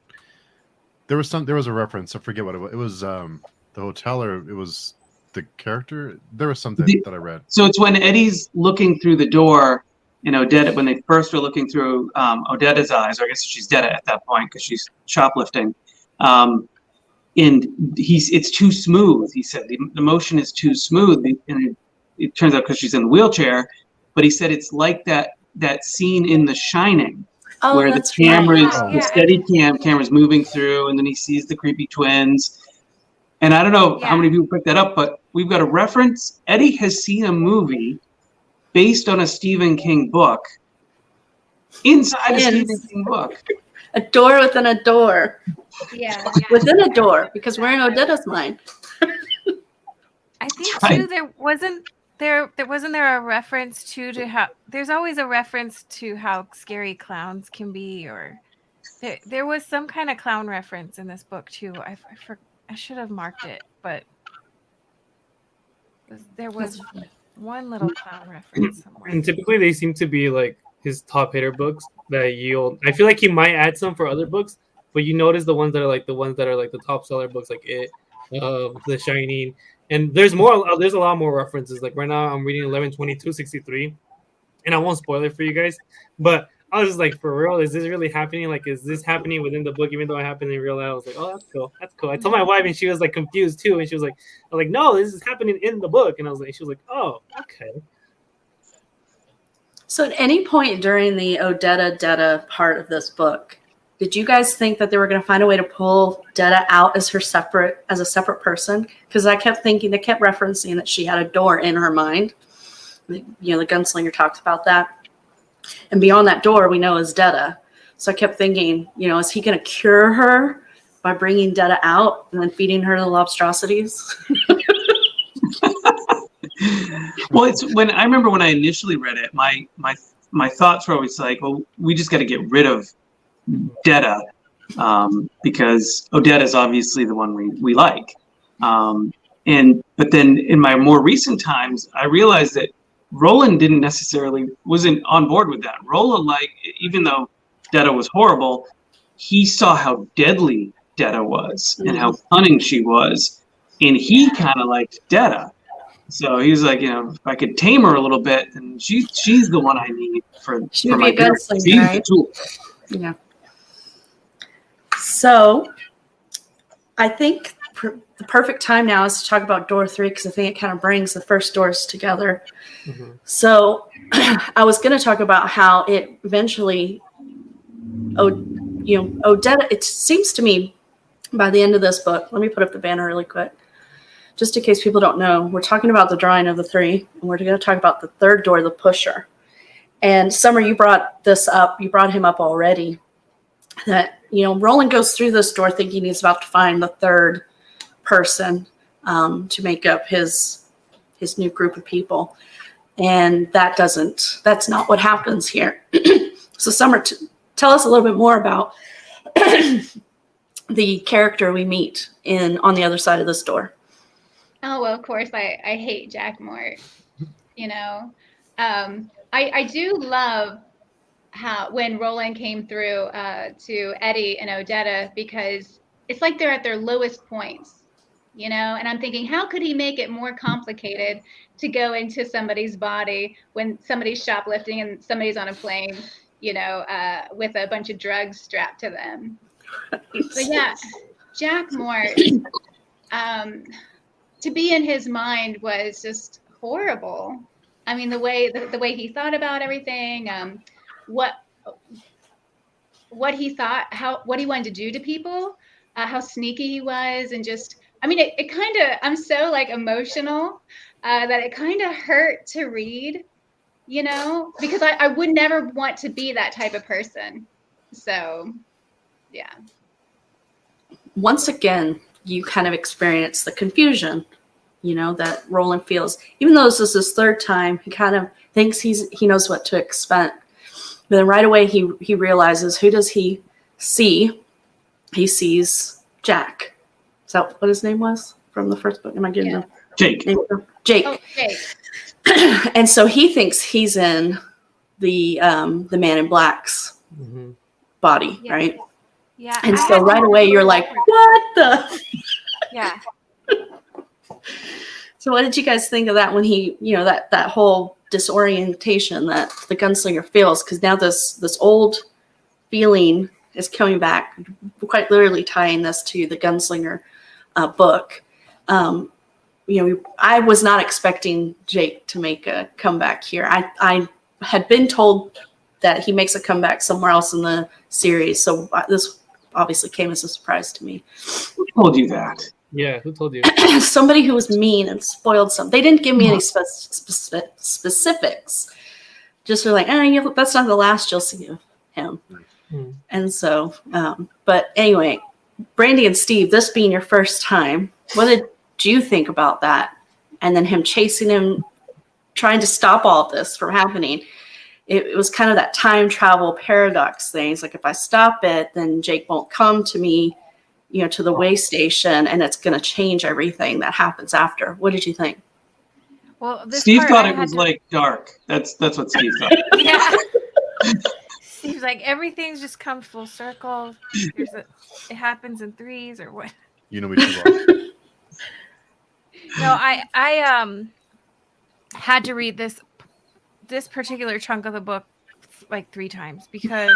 There was some. There was a reference. I forget what it was. It was um, the hotel, or it was the character. There was something The- that I read. So it's when Eddie's looking through the door, you know, Odetta, when they first are looking through um, Odetta's eyes, or I guess she's Detta at that point because she's shoplifting. Um, and he's it's too smooth. He said the, the motion is too smooth, and it, it turns out because she's in the wheelchair. But he said it's like that that scene in The Shining Oh, where the camera is Oh, the Steadicam camera's moving through, and then he sees the creepy twins. And I don't know how many people picked that up, but we've got a reference. Eddie has seen a movie based on a Stephen King book inside a Stephen King book. A door within a door Yeah. within a door because we're in Odetta's mind. I think Right. too there wasn't there there wasn't there a reference to to how there's always a reference to how scary clowns can be or there there was some kind of clown reference in this book too. I I, for, I should have marked it, but there was one little clown reference somewhere. And typically they seem to be like his top hitter books that you'll. I feel like he might add some for other books, but you notice the ones that are like the ones that are like the top seller books, like it, uh, The Shining, and there's more. uh, There's a lot more references. Like right now, I'm reading 11/22/63, and I won't spoil it for you guys, but. I was just like, for real, is this really happening? Like, is this happening within the book, even though it happened in real life? I was like, oh, that's cool. That's cool. I told my wife, and she was like confused too. And she was like, I was like, no, this is happening in the book. And I was like, she was like, oh, okay. So, at any point during the Odetta Detta part of this book, did you guys think that they were going to find a way to pull Detta out as her separate, as a separate person? Because I kept thinking they kept referencing that she had a door in her mind. You know, the gunslinger talks about that, and beyond that door, we know is Detta. So I kept thinking, you know, is he going to cure her by bringing Detta out and then feeding her the lobstrosities? [LAUGHS] well, it's when I remember when I initially read it, my my my thoughts were always like, well, we just got to get rid of Detta um, because Odetta is obviously the one we we like. Um, and but then in my more recent times, I realized that Roland didn't necessarily wasn't on board with that. Roland, like, even though Detta was horrible, he saw how deadly Detta was and how mm-hmm. cunning she was, and he kind of liked Detta. So he's like, you know, if I could tame her a little bit, and she's she's the one I need for, She for my be a girl. gunslinger, She's the tool. Yeah. So I think the perfect time now is to talk about door three because I think it kind of brings the first doors together. Mhm. So [CLEARS THROAT] I was going to talk about how it eventually, oh, you know, Odetta. It seems to me by the end of this book. Let me put up the banner really quick, just in case people don't know. We're talking about the drawing of the three, and we're going to talk about the third door, the pusher. And Summer, you brought this up. You brought him up already. That you know, Roland goes through this door thinking he's about to find the third person um, to make up his his new group of people and that doesn't that's not what happens here [CLEARS THROAT] so summer t- tell us a little bit more about [CLEARS THROAT] the character we meet in on the other side of this door Oh well, of course I I hate Jack Mort. You know, um, I I do love how when Roland came through uh, to Eddie and Odetta because it's like they're at their lowest points. You know, and I'm thinking, how could he make it more complicated to go into somebody's body when somebody's shoplifting and somebody's on a plane, you know, uh, with a bunch of drugs strapped to them? [LAUGHS] But yeah, Jack Mort. Um, to be in his mind was just horrible. I mean, the way the, the way he thought about everything, um, what what he thought, how what he wanted to do to people, uh, how sneaky he was, and just I mean, it, it kind of I'm so like emotional uh, that it kind of hurt to read, you know, because I, I would never want to be that type of person. So, yeah. once again you kind of experience the confusion you know that roland feels. Even though this is his third time he kind of thinks he's he knows what to expect. But then right away he he realizes who does he see? He sees jack is that what his name was from the first book am i getting Yeah. Jake. the name jake Okay. [CLEARS THROAT] and so he thinks he's in the um the man in black's Mhm. body Yeah. right Yeah. and I so right away you're like what the [LAUGHS] Yeah. [LAUGHS] So what did you guys think of that when he, you know, that that whole disorientation that the gunslinger feels? Because now this this old feeling is coming back, quite literally tying this to the gunslinger uh, book. Um, you know, I was not expecting Jake to make a comeback here. I I had been told that he makes a comeback somewhere else in the series, so this obviously came as a surprise to me. Who told you that? Yeah, who told you? [CLEARS THROAT] somebody who was mean and spoiled some. They didn't give me any spe- spe- specifics. Just were like, eh, you, that's not the last you'll see of him. Hmm. And so, um, but anyway, Brandy and Steve, this being your first time, what did you think about that? And then him chasing him, trying to stop all of this from happening. It, it was kind of that time travel paradox thing. It's like if I stop it, then Jake won't come to me you know, to the way station, and it's going to change everything that happens after. What did you think? Well, this Steve part thought I it was to- like dark. That's that's what Steve thought. [LAUGHS] [LAUGHS] Yeah. Seems like everything's just come full circle. There's a, it happens in threes or what? You know me too well. No, I I um had to read this this particular chunk of the book like three times because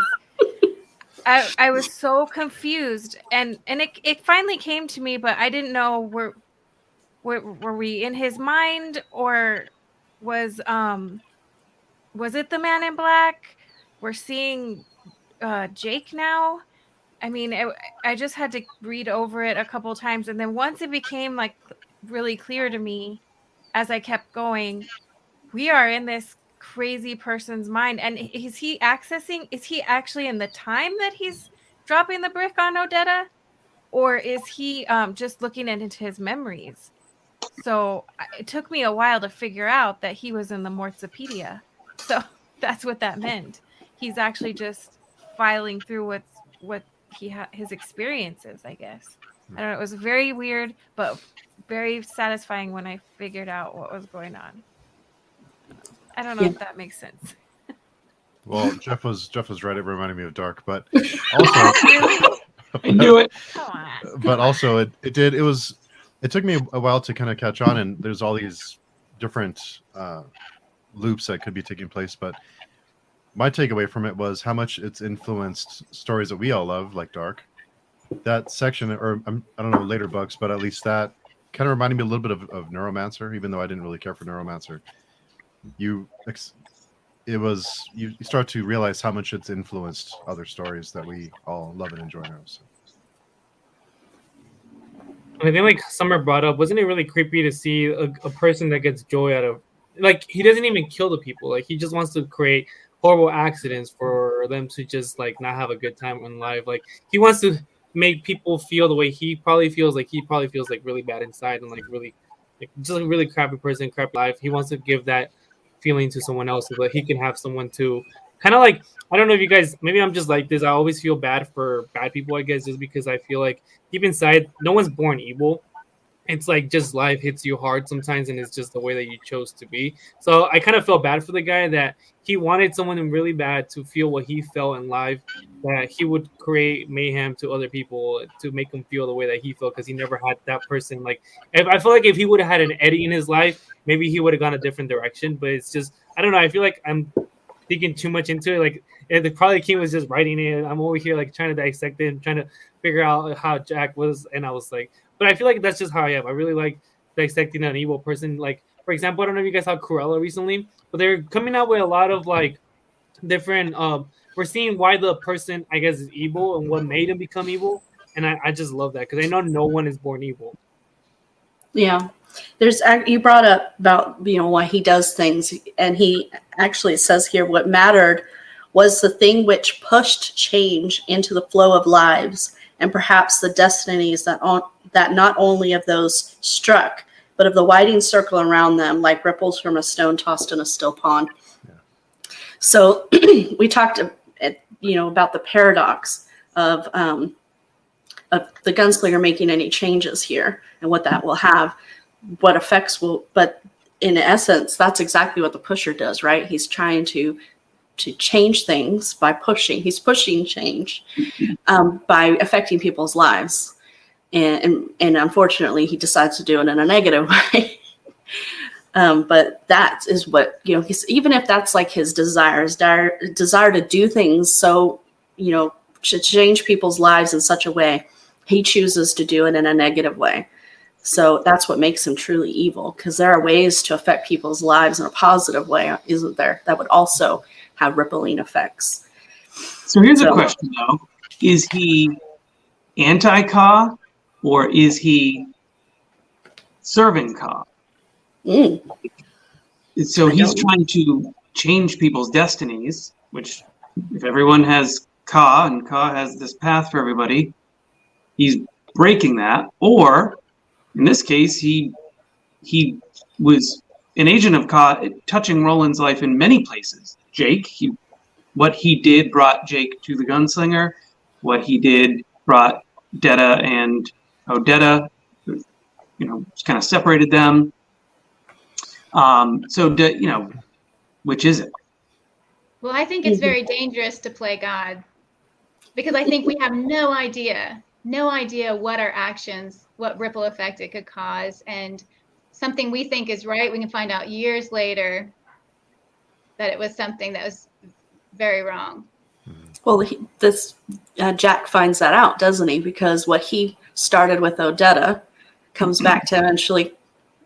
I I was so confused and and it it finally came to me, but I didn't know were were were we in his mind or was um was it the man in black? We're seeing uh Jake now. I mean, it, I just had to read over it a couple times, and then once it became like really clear to me as I kept going, we are in this crazy person's mind. And is he accessing, is he actually in the time that he's dropping the brick on Odetta? Or is he um, just looking into his memories? So it took me a while to figure out that he was in the Mortsopedia. So [LAUGHS] that's what that meant. He's actually just filing through what's what he ha- his experiences, I guess. I don't know. It was very weird, but very satisfying when I figured out what was going on. I don't know Yeah. if that makes sense. [LAUGHS] Well, Jeff was Jeff was right. It reminded me of Dark, but [LAUGHS] also, really? I knew it. But also it, it did. It was. It took me a while to kind of catch on, and there's all these different uh, loops that could be taking place. But my takeaway from it was how much it's influenced stories that we all love, like Dark, that section, or um, I don't know later books, but at least that kind of reminded me a little bit of, of Neuromancer, even though I didn't really care for Neuromancer. You, it was you, start to realize how much it's influenced other stories that we all love and enjoy now. So. I think like Summer brought up, wasn't it really creepy to see a, a person that gets joy out of like he doesn't even kill the people, like he just wants to create horrible accidents for them to just like not have a good time in life. Like he wants to make people feel the way he probably feels, like he probably feels like really bad inside and like really like just a really crappy person, crappy life. He wants to give that feeling to someone else so that he can have someone to kind of like I don't know if you guys maybe I'm just like this. I always feel bad for bad people, I guess, just because I feel like deep inside, no one's born evil. It's like just life hits you hard sometimes, and it's just the way that you chose to be. So I kind of felt bad for the guy that he wanted someone really bad to feel what he felt in life, that he would create mayhem to other people to make them feel the way that he felt because he never had that person. Like, if, I feel like if he would have had an Eddie in his life, maybe he would have gone a different direction. But it's just, I don't know. I feel like I'm thinking too much into it. Like, the probably King was just writing it. I'm over here like trying to dissect it and trying to figure out how Jack was, and I was like, but I feel like that's just how I am. I really like dissecting an evil person. Like, for example, I don't know if you guys saw Cruella recently, but they're coming out with a lot of like different. Um, we're seeing why the person I guess is evil and what made him become evil, and I, I just love that because I know no one is born evil. Yeah. There's you brought up about you know why he does things, and he actually says here what mattered was the thing which pushed change into the flow of lives, and perhaps the destinies that on, that not only of those struck, but of the widening circle around them, like ripples from a stone tossed in a still pond. So [CLEARS THROAT] we talked, uh, you know, about the paradox of um, of the gunslinger making any changes here and what that will have, what effects will. But in essence, that's exactly what the pusher does, right? He's trying to to change things by pushing. He's pushing change um, by affecting people's lives, and, and and unfortunately, he decides to do it in a negative [LAUGHS] way. Um, but that is what you know. He's even if that's like his desire, desire, desire to do things so you know to change people's lives in such a way, he chooses to do it in a negative way. So that's what makes him truly evil. Because there are ways to affect people's lives in a positive way, isn't there? That would also have rippling effects. So here's a question though: Is he anti-Ka, or is he serving Ka? Mm, So he's trying to change people's destinies. Which, if everyone has Ka and Ka has this path for everybody, he's breaking that. Or, in this case, he he was an agent of Ka, touching Roland's life in many places. Jake, he, what he did brought Jake to the gunslinger. What he did brought Detta and Odetta, you know, kind of separated them. Um, so, d- you know, which is it? Well, I think it's very dangerous to play God because I think we have no idea, no idea what our actions, what ripple effect it could cause. And something we think is right, we can find out years later that it was something that was very wrong. well, he, this uh, Jack finds that out, doesn't he? Because what he started with Odetta comes back to eventually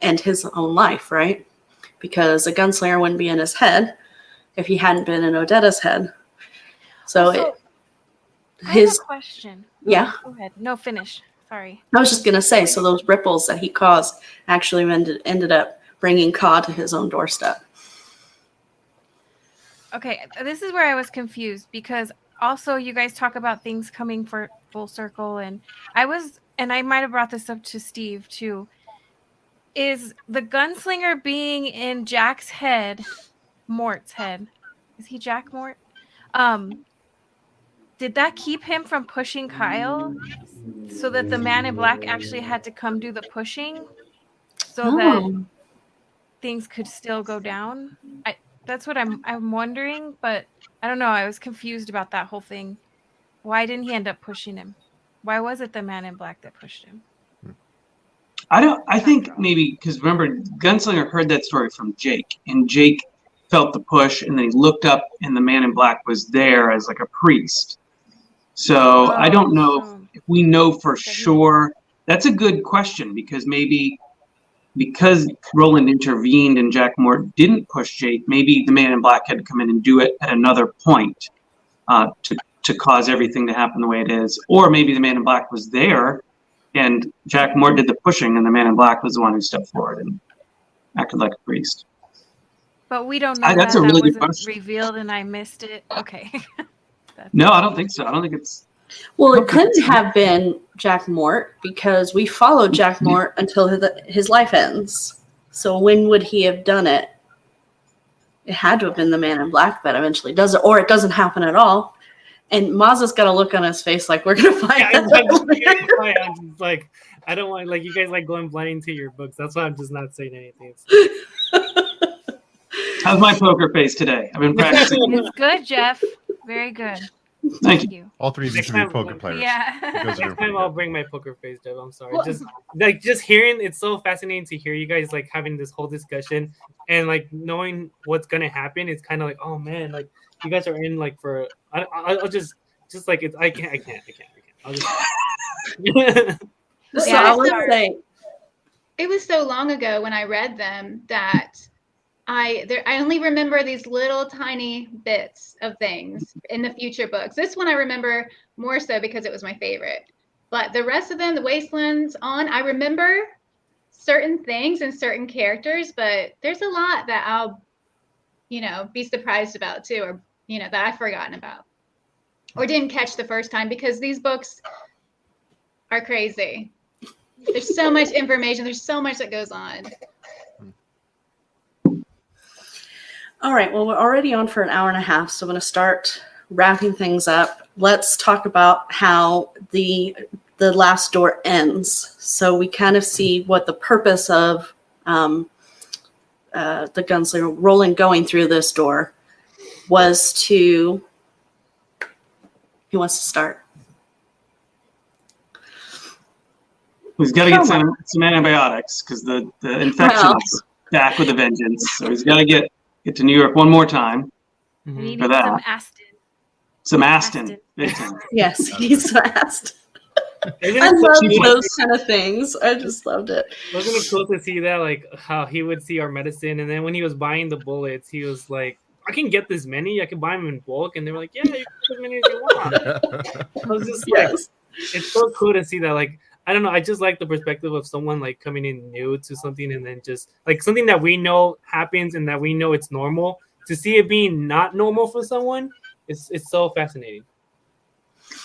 end his own life, right? Because a gunslinger wouldn't be in his head if he hadn't been in Odetta's head. So Also, it, I have his a question. yeah. Go ahead. No, finish. Sorry. I was just gonna say, so those ripples that he caused actually ended ended up bringing Ka to his own doorstep. Okay, this is where I was confused because also you guys talk about things coming for full circle, and I was, and I might have brought this up to Steve too. Is the gunslinger being in Jack's head, Mort's head? Is he Jack Mort? Um, did that keep him from pushing Kyle, so that the man in black actually had to come do the pushing, so that Oh. things could still go down. I that's what I'm I'm wondering, but I don't know. I was confused about that whole thing. Why didn't he end up pushing him? Why was it the man in black that pushed him? I don't. I think maybe because remember, Gunslinger heard that story from Jake, and Jake felt the push, and then he looked up, and the man in black was there as like a priest. So I don't know Oh. if we know for sure, that's a good question because maybe because Roland intervened and Jack Mort didn't push Jake, maybe the Man in Black had to come in and do it at another point uh, to to cause everything to happen the way it is, or maybe the Man in Black was there and Jack Mort did the pushing, and the Man in Black was the one who stepped forward and acted like a priest. But we don't know I- that. that's a that really good wasn't revealed, and I missed it. Okay. [LAUGHS] No, I don't think so. I don't think it's. Well, it couldn't have been Jack Mort because we followed Jack mm-hmm. Mort until his, his life ends. So when would he have done it? It had to have been the man in black that eventually does it, or it doesn't happen at all. And Maz's got a look on his face like we're gonna find Yeah, I'm, out just. I'm just like I don't want like you guys like going blind to your books. That's why I'm just not saying anything. How's my poker face today? I've been [LAUGHS] practicing. It's good, Jeff. Very good. Thank you. you. All three of you should be time, poker like- players. Yeah. Next time I'll bring my poker face, Dev. I'm sorry. Well- just like just hearing it's so fascinating to hear you guys like having this whole discussion and like knowing what's gonna happen. It's kind of like oh man, like you guys are in like for I, I, I'll just just like it's I can't I can't I can't I can't. I'll just. [LAUGHS] So Yeah, I would say it was so long ago when I read them that I there I only remember these little tiny bits of things in the future books. This one I remember more so because it was my favorite. But the rest of them, the Waste Lands on, I remember certain things and certain characters, but there's a lot that I'll, you know, be surprised about too, or you know, that I've forgotten about. Or didn't catch the first time because these books are crazy. There's so much information. There's so much that goes on. All right. Well, we're already on for an hour and a half, so I'm going to start wrapping things up. Let's talk about how the the last door ends, so we kind of see what the purpose of um, uh, the gunslinger Roland going through this door was to. He wants to start. He's got to get some, some antibiotics because the, the infection Well. is back with a vengeance. So he's got to get get to New York one more time. We Mhm. For that. some Astin. Some Astin. Astin. [LAUGHS] Yes, he's fast. I love those kind of things. I just loved it. Wasn't it cool to see that, like how he would see our medicine, and then when he was buying the bullets, he was like, "I can get this many. I can buy them in bulk," and they were like, "Yeah, you can get as many as you want." [LAUGHS] I was just like, it's so cool to see that. Like, I don't know, I just like the perspective of someone like coming in new to something, and then just like something that we know happens and that we know it's normal. To see it being not normal for someone, it's it's so fascinating.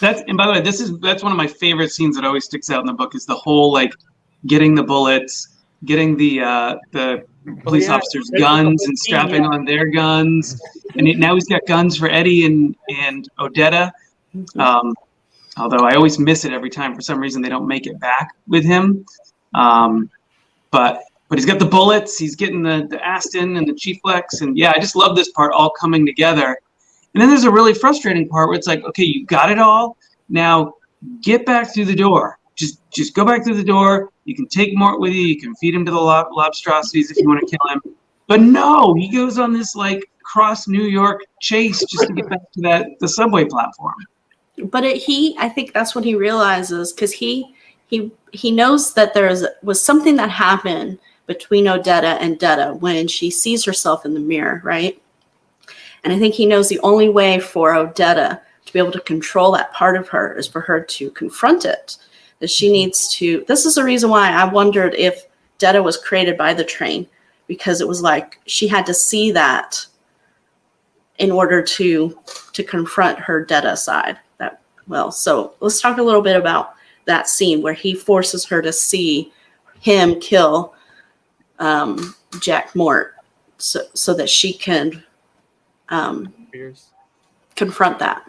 That's and by the way, this is that's one of my favorite scenes that always sticks out in the book is the whole like getting the bullets, getting the uh, the police yeah. officers' There's guns and strapping yeah. on their guns, and now he's got guns for Eddie and and Odetta. Um, although I always miss it every time for some reason they don't make it back with him. Um, but but he's got the bullets, he's getting the, the Astin and the Keflex, and yeah, I just love this part all coming together. And then there's a really frustrating part where it's like, okay, you got it all. Now get back through the door. Just just go back through the door. You can take Mort with you. You can feed him to the lob- lobstrosities if you want to kill him. But no, he goes on this like cross New York chase just to get back to that the subway platform. But it, he i think that's what he realizes because he he he knows that there's was something that happened between odetta and detta when she sees herself in the mirror right and i think he knows the only way for odetta to be able to control that part of her is for her to confront it that she mm-hmm. needs to this is the reason why i wondered if detta was created by the train because it was like she had to see that in order to to confront her Detta side. Well, so let's talk a little bit about that scene where he forces her to see him kill um, Jack Mort, so so that she can um, confront that.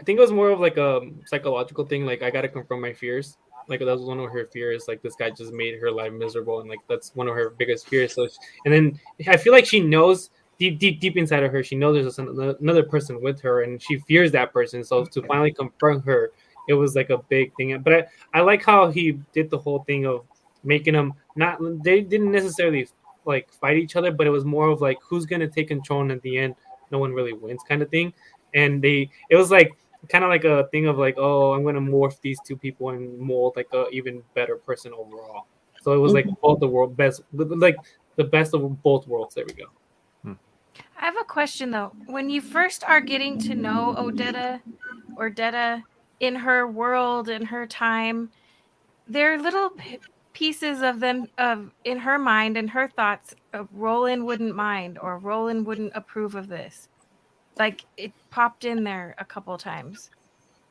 I think it was more of like a psychological thing. Like I gotta confront my fears. Like that was one of her fears. Like this guy just made her life miserable, and like that's one of her biggest fears. So, and then I feel like she knows deep, deep, deep inside of her, she knows there's another person with her, and she fears that person. So to finally confront her, it was like a big thing. But I, I like how he did the whole thing of making them not. They didn't necessarily like fight each other, but it was more of like who's gonna take control, and at the end, no one really wins, kind of thing. And they, it was like kind of like a thing of like, oh, I'm gonna morph these two people and mold like a even better person overall. So it was like mm-hmm. both the world best, like the best of both worlds. There we go. I have a question though. When you first are getting to know Odetta or Detta in her world, in her time, there are little pieces of them of in her mind and her thoughts of Roland wouldn't mind or Roland wouldn't approve of this. Like it popped in there a couple times.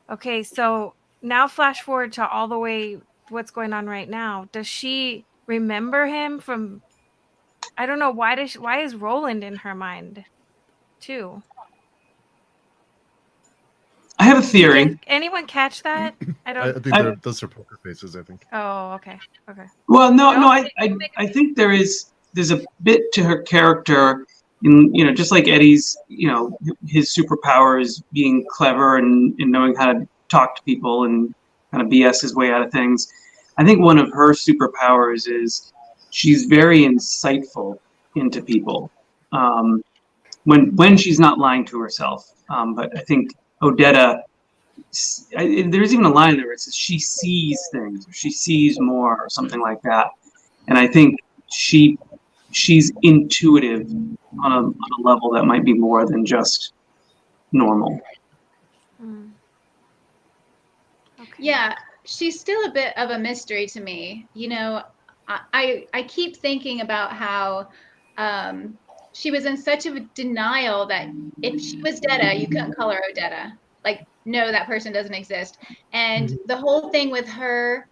Okay, so now flash forward to all the way what's going on right now. Does she remember him from I don't know why does she, why is Roland in her mind too? I have a theory. Did anyone catch that? I I, I don't. think I- they're, those are poker faces. I think. Oh, okay, okay. Well, no, No, no, I, I, I think there is there's a bit to her character, in you know, just like Eddie's, you know, his superpower is being clever and, and knowing how to talk to people and kind of BS his way out of things. I think one of her superpowers is she's very insightful into people. Um, when when she's not lying to herself, um, but I think Odetta s- I- there's even a line there where it says she sees things, or she sees more, or something like that. And I think she she's intuitive on a, on a level that might be more than just normal. Hmm. Okay. Yeah, she's still a bit of a mystery to me. You know, I I, keep thinking about how um, she was in such a denial that if she was Detta, you couldn't call her Odetta. Like, no, that person doesn't exist. And mm-hmm. the whole thing with her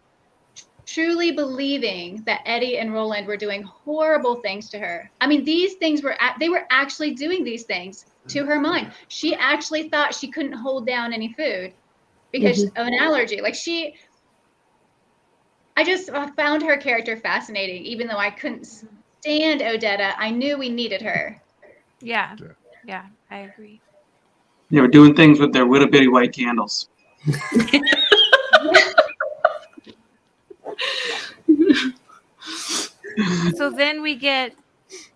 truly believing that Eddie and Roland were doing horrible things to her. I mean, these things were they were actually doing these things to her mm-hmm. mind. She actually thought she couldn't hold down any food because mm-hmm. of an allergy. Like she I just uh, found her character fascinating even though I couldn't stand Odetta. I knew we needed her. Yeah. Yeah. Yeah, I agree. They were doing things with their little bitty white candles. [LAUGHS] So then we get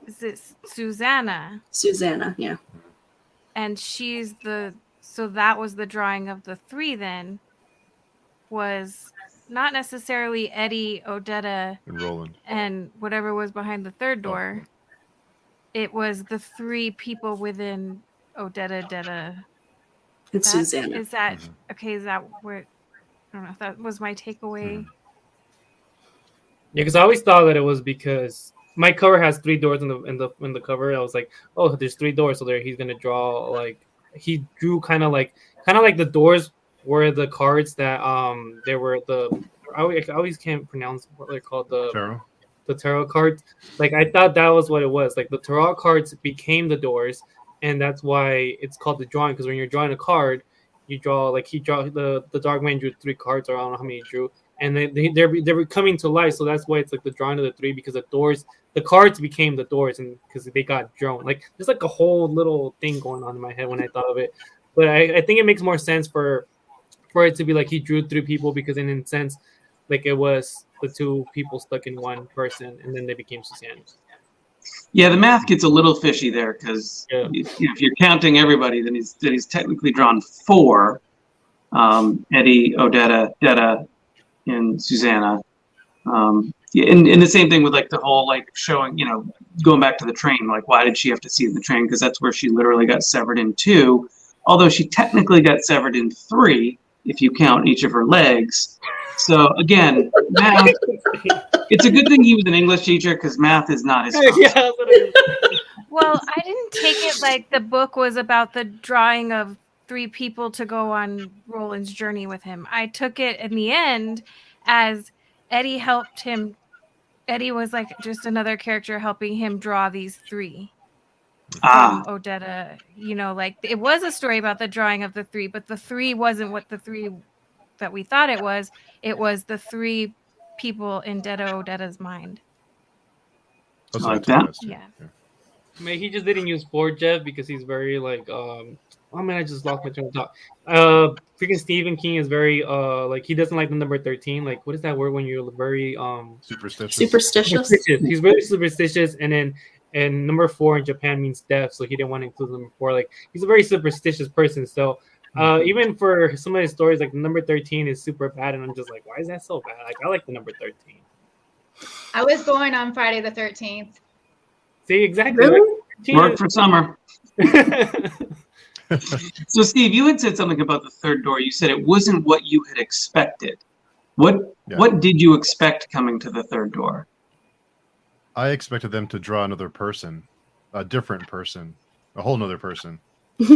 is it Susanna, Susanna, yeah. and she's the so that was the drawing of the three. Then was not necessarily Eddie, Odetta, And Roland. and whatever was behind the third door. It was the three people within Odetta, Detta. It's That- Susanna. Is that Mhm. okay? Is that what? I don't know if that was my takeaway. Yeah, because I always thought that it was because my cover has three doors in the in the in the cover. I was like, oh, there's three doors, so there he's gonna draw like he drew kind of like kind of like the doors were the cards that um there were the I always, I always can't pronounce what they're called the Tarot. the tarot cards. Like I thought that was what it was. Like the tarot cards became the doors, and that's why it's called the drawing. Because when you're drawing a card, you draw like he draw the the dark man drew three cards, or I don't know how many he drew, and they, they they're they're coming to life. So that's why it's like the drawing of the three because the doors, the cards became the doors, and because they got drawn. Like there's like a whole little thing going on in my head when I thought of it. But I, I think it makes more sense for for it to be like he drew three people because in a sense like it was the two people stuck in one person and then they became Suzanne. Yeah, the math gets a little fishy there because Yeah. if you're counting everybody, then he's then he's technically drawn four: um, Eddie, Odetta, Detta, and Susanna. Um, yeah, and, and the same thing with like the whole like showing, you know, going back to the train. Like, why did she have to see the train? Because that's where she literally got severed in two. Although she technically got severed in three, if you count each of her legs. So again, math. It's a good thing he was an English teacher because math is not his. [LAUGHS] yeah, that's what. Well, I didn't take it like the book was about the drawing of three people to go on Roland's journey with him. I took it in the end as Eddie helped him. Eddie was like just another character helping him draw these three. Ah, from Odetta, you know, like it was a story about the drawing of the three, but the three wasn't what the three that we thought it was. It was the three people in Detta Odetta's mind. That's I what like I that. as too. Yeah. Man, he just didn't use four Jeff because he's very like um oh man, I just lost my train of thought. Uh freaking Stephen King is very uh like he doesn't like the number 13. Like what is that word when you're very um Superstitious. Superstitious. superstitious. He's very superstitious and then and number four in Japan means death, so he didn't want to include number four. Like he's a very superstitious person. So Uh, even for some of his stories, like number thirteen is super bad, and I'm just like, why is that so bad? Like I like the number thirteen. I was born on Friday the 13th. See exactly. Really? Like, Work for summer. [LAUGHS] So, Steve, you had said something about the third door. You said it wasn't what you had expected. What Yeah. What did you expect coming to the third door? I expected them to draw another person, a different person, a whole nother person. [LAUGHS]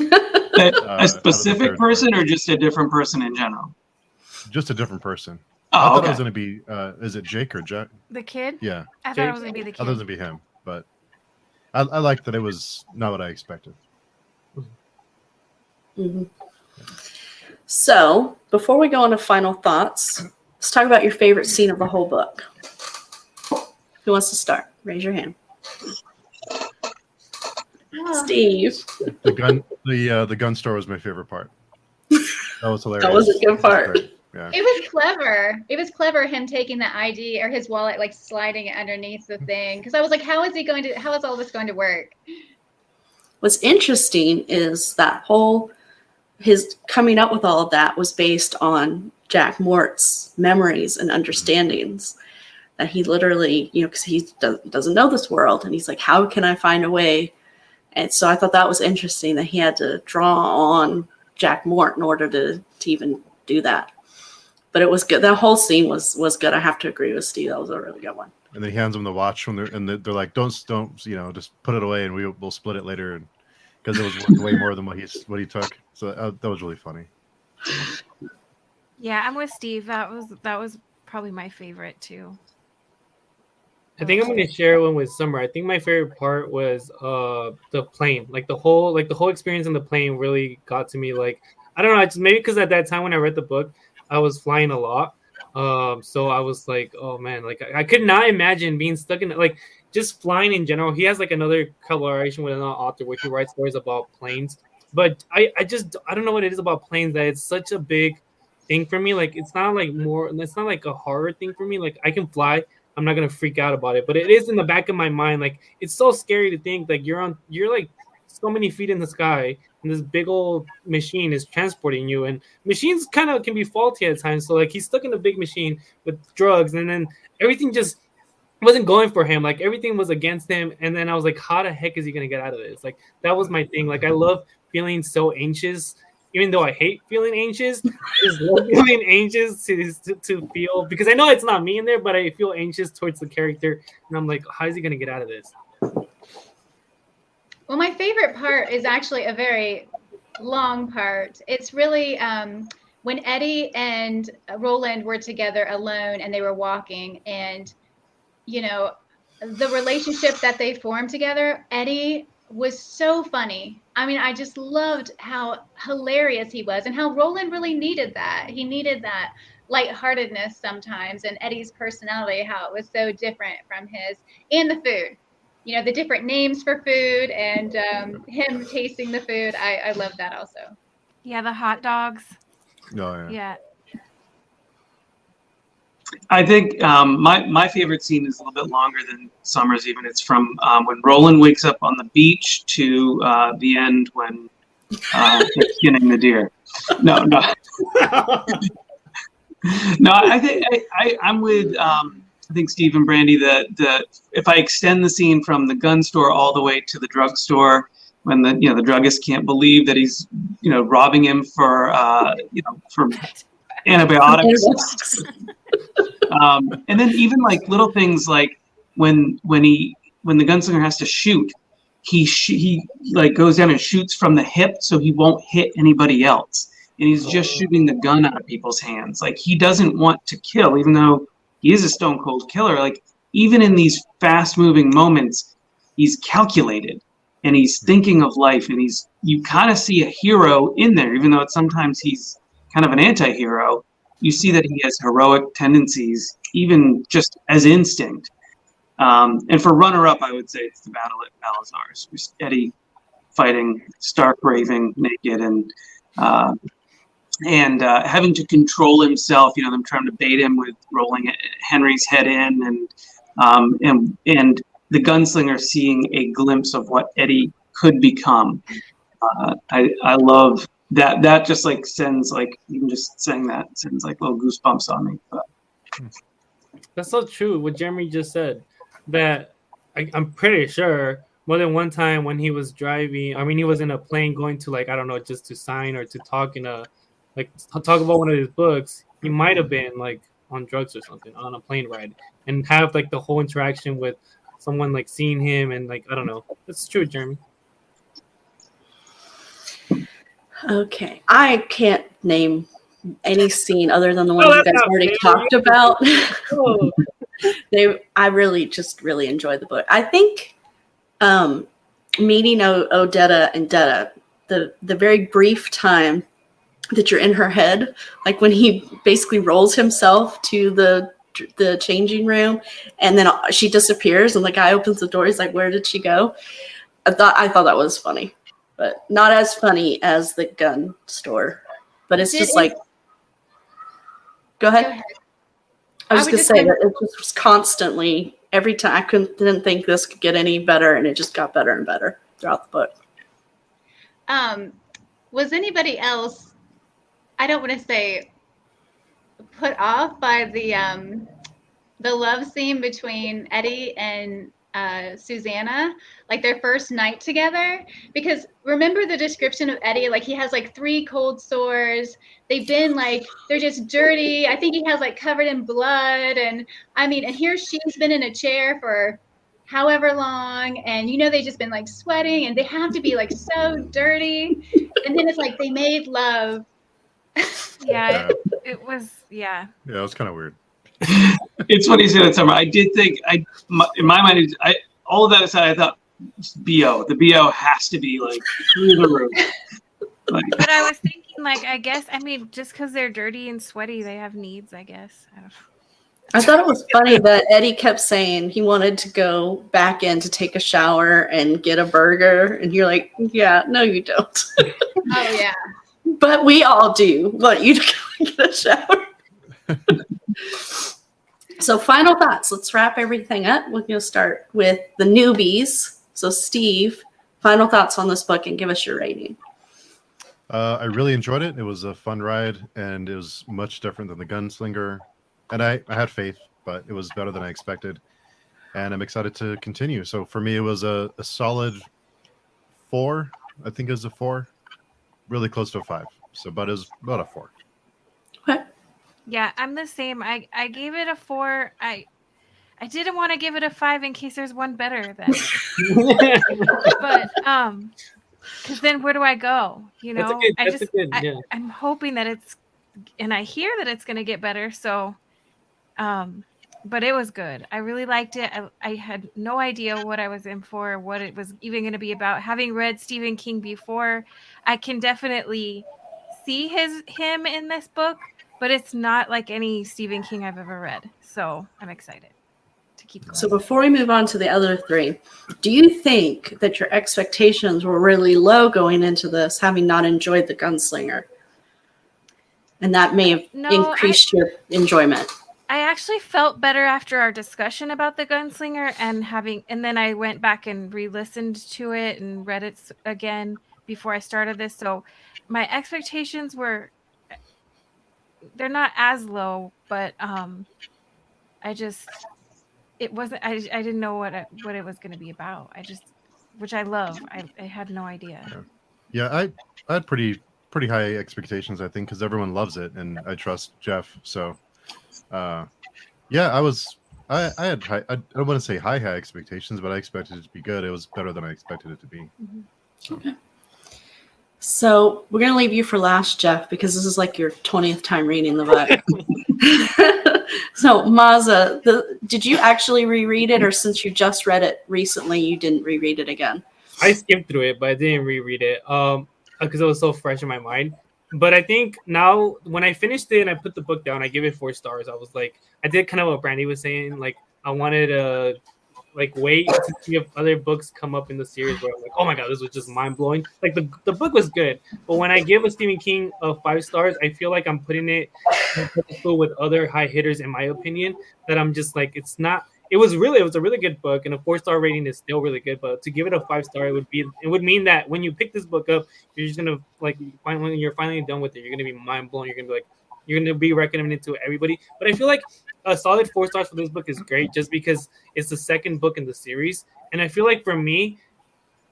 A, out a specific third door. person, or just a different person in general? Just a different person. I Oh, thought it was going to be, uh, is it Jake or Jack? The kid? Yeah, I thought it was gonna be the I thought it was kid. going to be him, but I, I liked that it was not what I expected. Mhm. So, before we go on to final thoughts, let's talk about your favorite scene of the whole book. Who wants to start? Raise your hand. Oh, Steve. The gun, the uh, the gun store was my favorite part. That was hilarious. [LAUGHS] That was a good part. Great. Yeah. It was clever. It was clever him taking the ID or his wallet, like sliding it underneath the thing. Because I was like, how is he going to? How is all this going to work? What's interesting is that whole his coming up with all of that was based on Jack Mort's memories and understandings. That he literally, you know, because he does, doesn't know this world, and he's like, "How can I find a way?" And so I thought that was interesting that he had to draw on Jack Mort in order to to even do that. But it was good. That whole scene was was good. I have to agree with Steve. That was a really good one. And then he hands them the watch when they're and they're, they're like, "Don't, don't, you know, just put it away, and we we'll split it later." And because it was way more than what he's what he took, so uh, that was really funny. Yeah, I'm with Steve. That was that was probably my favorite too. I think I'm gonna share one with Summer. I think my favorite part was uh the plane, like the whole like the whole experience in the plane really got to me. Like I don't know, I just maybe because at that time when I read the book, I was flying a lot, um, so I was like, oh man, like I, I could not imagine being stuck in like just flying in general. He has like another collaboration with another author where he writes stories about planes, but I I just I don't know what it is about planes that it's such a big thing for me. Like it's not like more, it's not like a horror thing for me. Like I can fly. I'm not gonna freak out about it, but it is in the back of my mind. Like it's so scary to think like you're on, you're like so many feet in the sky, and this big old machine is transporting you. And machines kind of can be faulty at times. So like he's stuck in a big machine with drugs, and then everything just wasn't going for him. Like everything was against him. And then I was like, how the heck is he gonna get out of this? Like that was my thing. Like I love feeling so anxious. Even though I hate feeling anxious, [LAUGHS] is feeling anxious to, to, to feel because I know it's not me in there, but I feel anxious towards the character, and I'm like, how is he gonna get out of this? Well, my favorite part is actually a very long part. It's really um, when Eddie and Roland were together alone and they were walking, and you know, the relationship that they formed together. Eddie was so funny. I mean, I just loved how hilarious he was and how Roland really needed that. He needed that lightheartedness sometimes, and Eddie's personality, how it was so different from his, and the food you know the different names for food and um, him tasting the food I, I love that also Yeah, the hot dogs. Oh yeah. Yeah. I think um, my my favorite scene is a little bit longer than Summer's. Even it's from um, when Roland wakes up on the beach to uh, the end when uh, [LAUGHS] skinning the deer. No, no, [LAUGHS] no. I think I, I, I'm with um, I think Steve and Brandy that the if I extend the scene from the gun store all the way to the drugstore when the you know the druggist can't believe that he's you know robbing him for uh, you know for antibiotics [LAUGHS] um, and then even like little things like when when he when the gunslinger has to shoot he sh- he like goes down and shoots from the hip so he won't hit anybody else. And he's just shooting the gun out of people's hands. Like he doesn't want to kill even though he is a stone cold killer. Like even in these fast moving moments he's calculated and he's thinking of life and he's you kind of see a hero in there even though it's sometimes he's kind of an anti-hero you see that he has heroic tendencies, even just as instinct. Um, and for runner-up, I would say it's the battle at Balazar's. Just Eddie fighting, stark raving, naked, and uh, and uh, having to control himself. You know, them trying to bait him with rolling Henry's head in, and um, and and the gunslinger seeing a glimpse of what Eddie could become. Uh, I I love that that just like sends like even just saying that sends like little goosebumps on me. But That's so true. What Jeremy just said. That I, I'm pretty sure more than one time when he was driving. I mean, he was in a plane going to like I don't know, just to sign or to talk in a like talk about one of his books. He might have been like on drugs or something on a plane ride and have like the whole interaction with someone like seeing him and like I don't know. That's true, Jeremy. Okay, I can't name any scene other than the one Oh, you guys already talked about. [LAUGHS] [LAUGHS] Oh, they, I really just really enjoyed the book. I think um, meeting o- Odetta and Detta, the the very brief time that you're in her head, like when he basically rolls himself to the the changing room, and then she disappears, and the guy opens the door. He's like, "Where did she go?" I thought I thought that was funny, but not as funny as the gun store. But it's Did just it- like, go ahead. Go ahead. I was I gonna say say- that it just was constantly every time I couldn't didn't think this could get any better, and it just got better and better throughout the book. Um, was anybody else? I don't want to say put off by the um, the love scene between Eddie and uh, Susanna, like their first night together. Because remember the description of Eddie, like he has like three cold sores. They've been like they're just dirty. I think he has like covered in blood, and I mean, and here she's been in a chair for however long and you know they've just been like sweating and they have to be like so dirty and then it's like they made love Yeah, it, it was. Yeah, Yeah, it was kind of weird. [LAUGHS] it's funny you say that, Summer. I did think I my, in my mind, I all of that aside, I thought bo the bo has to be like through the roof. Like, but I was thinking, like, I guess, I mean, just because they're dirty and sweaty, they have needs. I guess. I don't know. I thought it was funny that Eddie kept saying he wanted to go back in to take a shower and get a burger, and you're like, "Yeah, no, you don't." [LAUGHS] oh yeah but we all do want you to go and get a shower. [LAUGHS] so, final thoughts. Let's wrap everything up. We're going to start with the newbies. So, Steve, final thoughts on this book and give us your rating. Uh, I really enjoyed it. It was a fun ride, and it was much different than the Gunslinger. And I, I had faith, but it was better than I expected. And I'm excited to continue. So for me, it was a, a solid four. I think it was a four, really close to a five. So, but it was about a four. Yeah, I'm the same. I I gave it a four. I I didn't want to give it a five in case there's one better than. [LAUGHS] but um, because then where do I go? You know, good- I just good- I, yeah. I'm hoping that it's, and I hear that it's gonna get better. So, um, but it was good. I really liked it. I, I had no idea what I was in for, what it was even going to be about. Having read Stephen King before, I can definitely see his him in this book, but it's not like any Stephen King I've ever read. So I'm excited to keep going. So, before we move on to the other three, do you think that your expectations were really low going into this, having not enjoyed the Gunslinger? And that may have No, I- increased your enjoyment. I actually felt better after our discussion about the gunslinger and having, and then I went back and re-listened to it and read it again before I started this. So my expectations were, they're not as low, but um, I just, it wasn't. I, I didn't know what it, what it was going to be about. I just, which I love. I, I had no idea. Yeah, I, I had pretty pretty high expectations, I think, because everyone loves it, and I trust Jeff. So, uh, yeah, I was. I, I had high, I don't want to say high high expectations, but I expected it to be good. It was better than I expected it to be. So we're gonna leave you for last, Jeff, because this is like your twentieth time reading the book. [LAUGHS] [LAUGHS] so Maza, the, did you actually reread it, or since you just read it recently, you didn't reread it again? I skimmed through it, but I didn't reread it um because it was so fresh in my mind. But I think now when I finished it and I put the book down, I give it four stars. I was like, I did kind of what Brandy was saying. Like I wanted to like wait to see if other books come up in the series where I'm like, oh my god, this was just mind blowing. Like the, the book was good, but when I give a Stephen King a five stars, I feel like I'm putting it with other high hitters in my opinion. That I'm just like, it's not it was really it was a really good book, and a four star rating is still really good. But to give it a five star, it would be it would mean that when you pick this book up, you're just gonna like finally you're finally done with it, you're gonna be mind blown. You're gonna be like you're gonna be recommending it to everybody. But I feel like a solid four stars for this book is great, just because it's the second book in the series, and I feel like for me,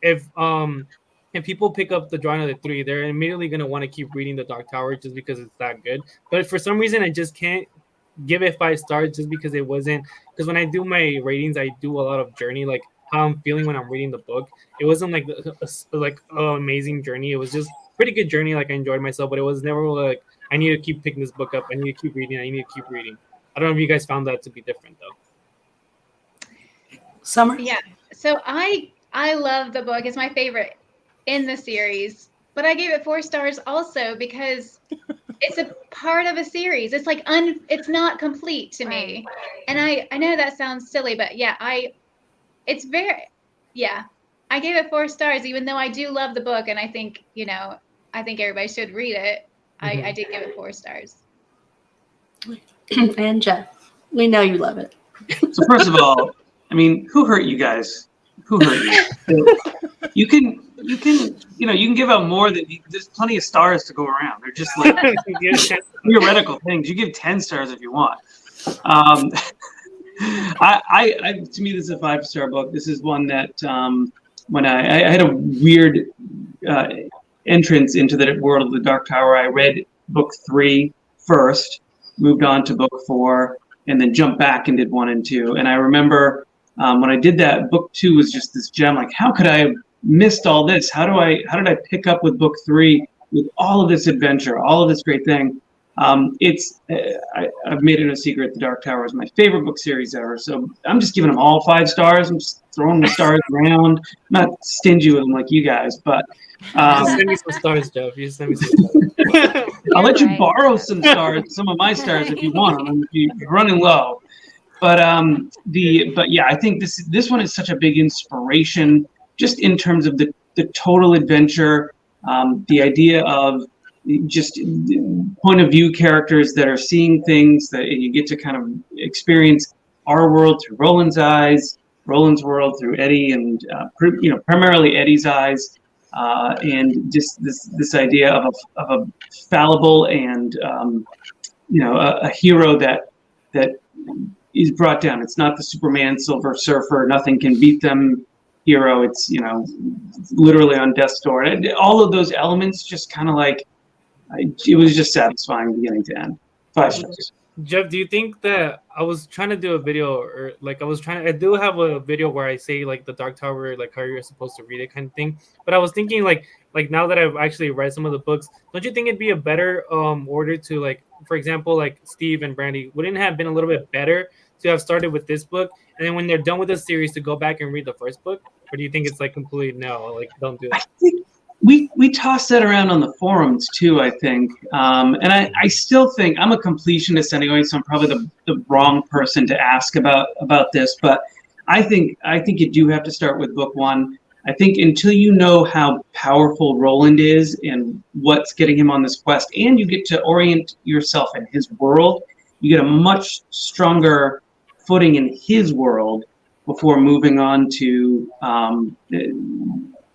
if um if people pick up the drawing of the three, they're immediately gonna want to keep reading the Dark Tower just because it's that good. But for some reason, I just can't give it five stars just because it wasn't. Because when I do my ratings, I do a lot of journey, like how I'm feeling when I'm reading the book. It wasn't like a, a- like an amazing journey. It was just pretty good journey. Like I enjoyed myself, but it was never like I need to keep picking this book up. I need to keep reading. I need to keep reading. I don't know if you guys found that to be different though. Summer? Yeah. So I I love the book. It's my favorite in the series. But I gave it four stars also because [LAUGHS] it's a part of a series. It's like un it's not complete to me. And I I know that sounds silly, but yeah, I it's very yeah. I gave it four stars even though I do love the book and I think, you know, I think everybody should read it. I, mm-hmm. I did give it four stars. [CLEARS THROAT] and Jeff, we know you love it. So first of [LAUGHS] all, I mean, who hurt you guys? Who hurt you? you can, you can, you know, you can give out more than. There's plenty of stars to go around. They're just like [LAUGHS] theoretical things. You give ten stars if you want. Um, [LAUGHS] I, I, I, to me, this is a five star book. This is one that um, when I, I had a weird uh, entrance into the world of the Dark Tower, I read book three first, moved on to book four, and then jumped back and did one and two. And I remember um, when I did that, book two was just this gem. Like, how could I have missed all this? How do I, how did I pick up with book three with all of this adventure, all of this great thing? Um, it's I, I've made it a secret. The Dark Tower is my favorite book series ever. So I'm just giving them all five stars. I'm just throwing the stars around. I'm not stingy with them like you guys, but um, send me some stars, Jeff. You send me some stars. [LAUGHS] I'll let you right. borrow some stars, some of my stars if you want them. If you- you're running low, but um, the but yeah, I think this this one is such a big inspiration, just in terms of the the total adventure, um, the idea of just point of view characters that are seeing things that you get to kind of experience our world through Roland's eyes, Roland's world through Eddie, and uh, pr- you know primarily Eddie's eyes uh, and just this this idea of a, of a fallible and um, you know a, a hero that that is brought down. It's not the Superman, Silver Surfer, nothing can beat them hero. It's you know literally on death's door. And all of those elements just kind of like it was just satisfying beginning to end. Five stars. Jeff, do you think that I was trying to do a video or like I was trying I do have a video where I say like the Dark Tower, like how you're supposed to read it kind of thing. But I was thinking like like now that I've actually read some of the books, don't you think it'd be a better um order to like for example, like Steve and Brandy, wouldn't have been a little bit better to have started with this book and then when they're done with the series to go back and read the first book? Or do you think it's like completely no, like don't do that? We we tossed that around on the forums too. I think, um, and I, I still think I'm a completionist anyway, so I'm probably the, the wrong person to ask about about this. But I think I think you do have to start with book one. I think until you know how powerful Roland is and what's getting him on this quest, and you get to orient yourself in his world, you get a much stronger footing in his world before moving on to um,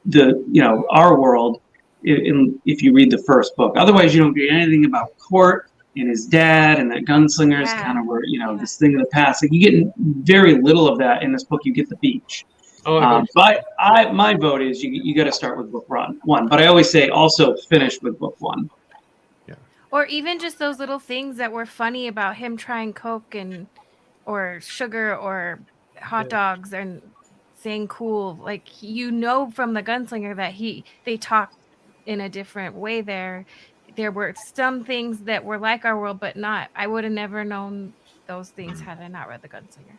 the you know our world in, in if you read the first book. Otherwise, you don't get anything about Cort and his dad and that gunslingers Yeah. kind of where you know this thing of the past. Like you get very little of that in this book. You get the beach. Oh, Um, but I my vote is you you got to start with book one. One, but I always say also finish with book one. Yeah. Or even just those little things that were funny about him trying Coke and or sugar or hot Yeah. dogs and saying cool. Like you know from the gunslinger that he they talk in a different way there. There were some things that were like our world, but not. I would have never known those things had I not read the gunslinger.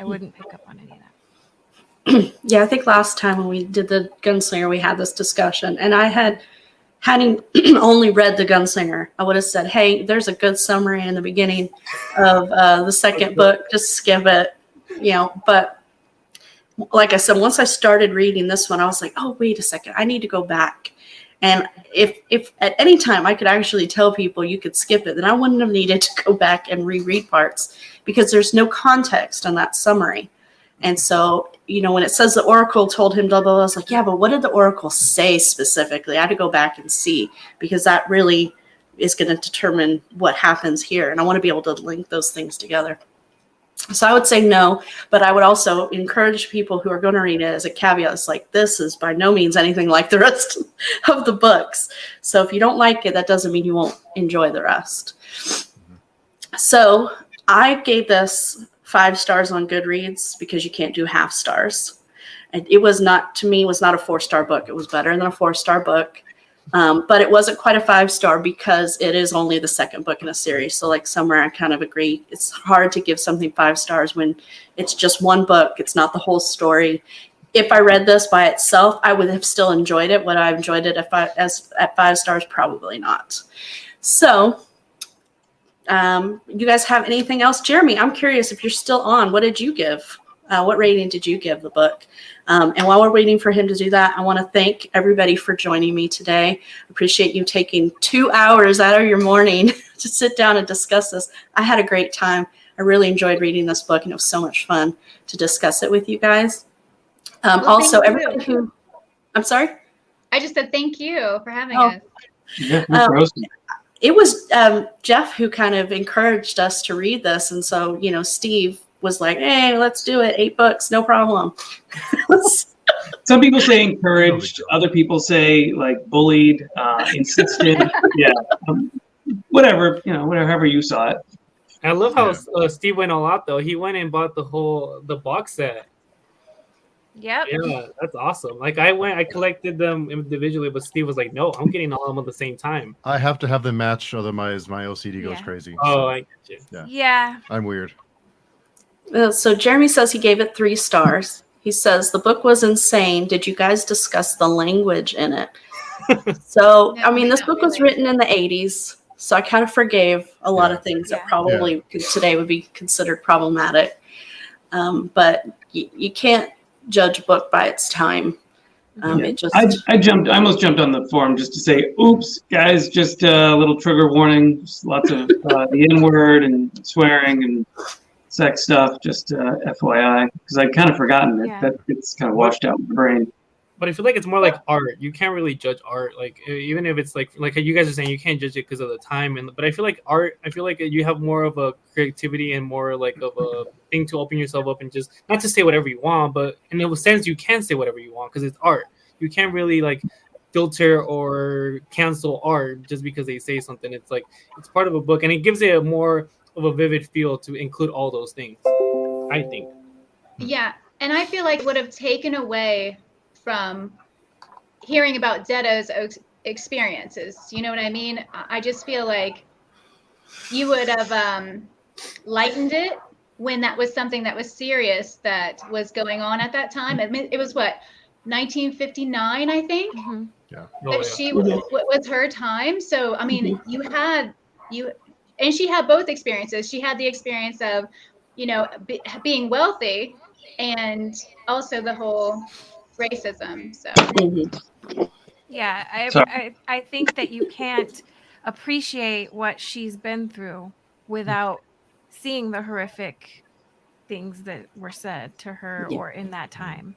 I wouldn't pick up on any of that. [CLEARS THROAT] Yeah, I think last time when we did the Gunslinger, we had this discussion, and I had hadn't [CLEARS THROAT] only read the Gunslinger, I would have said, "Hey, there's a good summary in the beginning of uh, the second book. Just skip it," you know. But like I said, once I started reading this one, I was like, "Oh, wait a second, I need to go back." And if if at any time I could actually tell people you could skip it, then I wouldn't have needed to go back and reread parts because there's no context on that summary. And so, you know, when it says the oracle told him blah blah blah, I was like, yeah, but what did the oracle say specifically? I had to go back and see because that really is going to determine what happens here. And I want to be able to link those things together. So I would say no, but I would also encourage people who are going to read it as a caveat. It's like this is by no means anything like the rest [LAUGHS] of the books. So if you don't like it, that doesn't mean you won't enjoy the rest. So I gave this five stars on Goodreads because you can't do half stars. And it was not to me was not a four star book. It was better than a four star book. Um, but it wasn't quite a five star because it is only the second book in a series. So, like somewhere, I kind of agree. It's hard to give something five stars when it's just one book, it's not the whole story. If I read this by itself, I would have still enjoyed it. Would I enjoyed it if I, as at five stars? Probably not. So, um, you guys have anything else? Jeremy, I'm curious if you're still on. What did you give? Uh, what rating did you give the book? Um, and while we're waiting for him to do that, I want to thank everybody for joining me today. Appreciate you taking two hours out of your morning [LAUGHS] to sit down and discuss this. I had a great time. I really enjoyed reading this book, and it was so much fun to discuss it with you guys. Um, Well, also, thank everybody who, I'm sorry. I just said thank you for having Oh. us. Yeah, Um, it was um, Jeff who kind of encouraged us to read this, and so you know, Steve was like, "Hey, let's do it. Eight books, no problem." [LAUGHS] Some people say encouraged, other people say like bullied, uh, insisted. [LAUGHS] yeah, um, whatever you know, whatever however you saw it. I love how Yeah. uh, Steve went all out though. He went and bought the whole the box set. Yep. Yeah, that's awesome. Like I went, I collected them individually, but Steve was like, "No, I'm getting all of them at the same time." I have to have them match, otherwise my OCD goes Yeah. crazy. Oh, So I get you. Yeah. I'm weird. Uh, so Jeremy says he gave it three stars. He says the book was insane. Did you guys discuss the language in it? [LAUGHS] so No, I mean, this not book was written in the '80s, so I kind of forgave a lot Yeah. of things Yeah. that probably could, today would be considered problematic. Um, but y- you can't judge a book by its time. Um, Yeah. It just I, I jumped, I almost jumped on the forum just to say, "Oops, guys, just a little trigger warning. Just lots of uh, the N word and swearing and sex stuff. Just uh, FYI, because I'd kind of forgotten it. Yeah. That it's kind of washed out in my brain. But I feel like it's more like art. You can't really judge art, like even if it's like like you guys are saying, you can't judge it because of the time. And but I feel like art, I feel like you have more of a creativity and more like of a thing to open yourself up and just not to say whatever you want, but in a sense you can say whatever you want because it's art. You can't really like filter or cancel art just because they say something. It's like it's part of a book and it gives it a more of a vivid feel to include all those things. I think. Yeah, and I feel like would have taken away from hearing about Detta's ex- experiences. You know what I mean? I I just feel like you would have um, lightened it when that was something that was serious that was going on at that time. I mean, it was what 1959, I think Mhm. Oh, that yeah. she w- was her time. So I mean, you had you, and she had both experiences. She had the experience of, you know, be, being wealthy, and also the whole racism. So. Yeah, I, Sorry. I I think that you can't appreciate what she's been through without seeing the horrific things that were said to her Yeah. or in that time.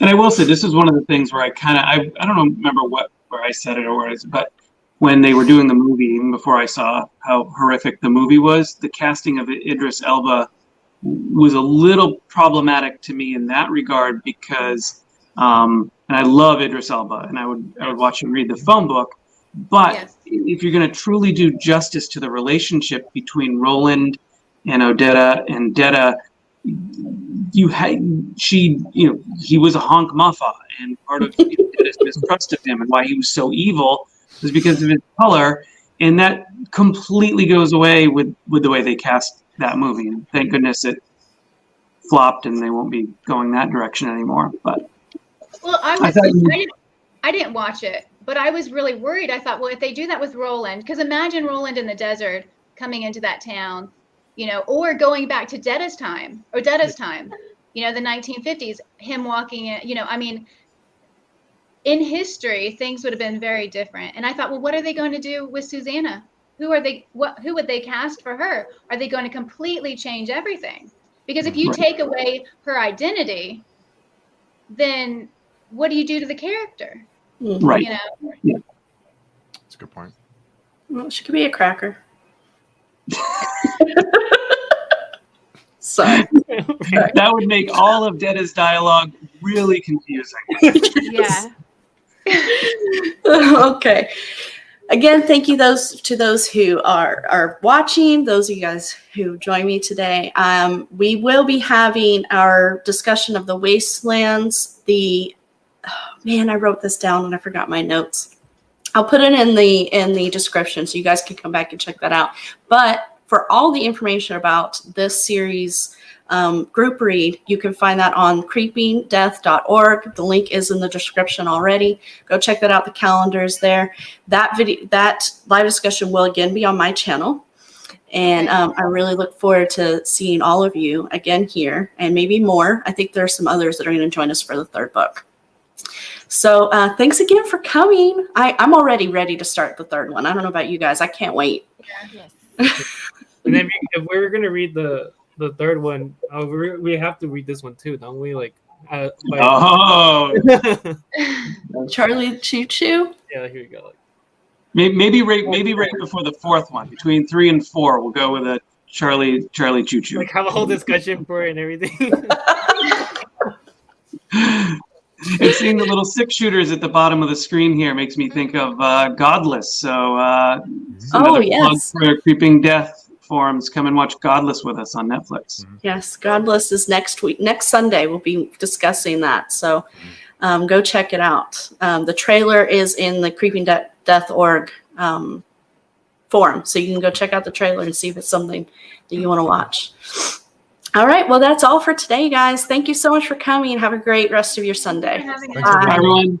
And I will say this is one of the things where I kind of I, I don't remember what where I said it or where it's but when they were doing the movie even before I saw how horrific the movie was the casting of Idris Elba was a little problematic to me in that regard because um, and I love Idris Elba and I would I would watch him read the phone book but Yes. if you're going to truly do justice to the relationship between Roland and Odetta and Detta you had she you know he was a honk mahfah and part of you know, his mistrust of him and why he was so evil was because of his color and that completely goes away with with the way they cast that movie and thank goodness it flopped and they won't be going that direction anymore but well, I I was thought I, didn't I didn't watch it, but I was really worried. I thought, well, if they do that with Roland, because imagine Roland in the desert coming into that town, you know, or going back to Detta's time or Detta's time, you know, the 1950s, him walking in, you know, I mean, in history, things would have been very different. And I thought, well, what are they going to do with Susanna? Who are they? What? Who would they cast for her? Are they going to completely change everything? Because if you Right. take away her identity, then what do you do to the character? Mhm. Right. You know, That's a good point. Well, she could be a cracker. [LAUGHS] Sorry. That would make all of Detta's dialogue really confusing. [LAUGHS] Yeah. [LAUGHS] okay. Again, thank you those to those who are are watching, those of you guys who join me today. Um, we will be having our discussion of the Waste Lands. The oh, man, I wrote this down and I forgot my notes. I'll put it in the in the description so you guys can come back and check that out. But for all the information about this series um, group read, you can find that on creepingdeath.org. The link is in the description already. Go check that out. The calendar is there. That video that live discussion will again be on my channel. And um, i really look forward to seeing all of you again here and maybe more. I think there are some others that are going to join us for the third book. So uh, thanks again for coming. I, i'm already ready to start the third one. I don't know about you guys. I can't wait. Yes. [LAUGHS] And then if we're gonna read the the third one, uh, we we have to read this one too, don't we? Like, uh, like Oh, [LAUGHS] charlie choo choo yeah, here you go. Like, maybe, maybe right, maybe right before the fourth one, between three and four, we'll go with a Charlie Charlie Choo Choo. like have a whole discussion for it and everything. [LAUGHS] and seeing the little six shooters at the bottom of the screen here makes me think of uh, Godless. So, uh, Oh, another plug yes. for Creeping Death forums. Come and watch Godless with us on Netflix. Yes, Godless is next week. Next Sunday, we'll be discussing that. So um, go check it out. Um, the trailer is in the Creeping De- Death org um, forum. So you can go check out the trailer and see if it's something that you want to watch. All right. Well, that's all for today, guys. Thank you so much for coming. Have a great rest of your Sunday. having Thanks. Bye. Bye, everyone.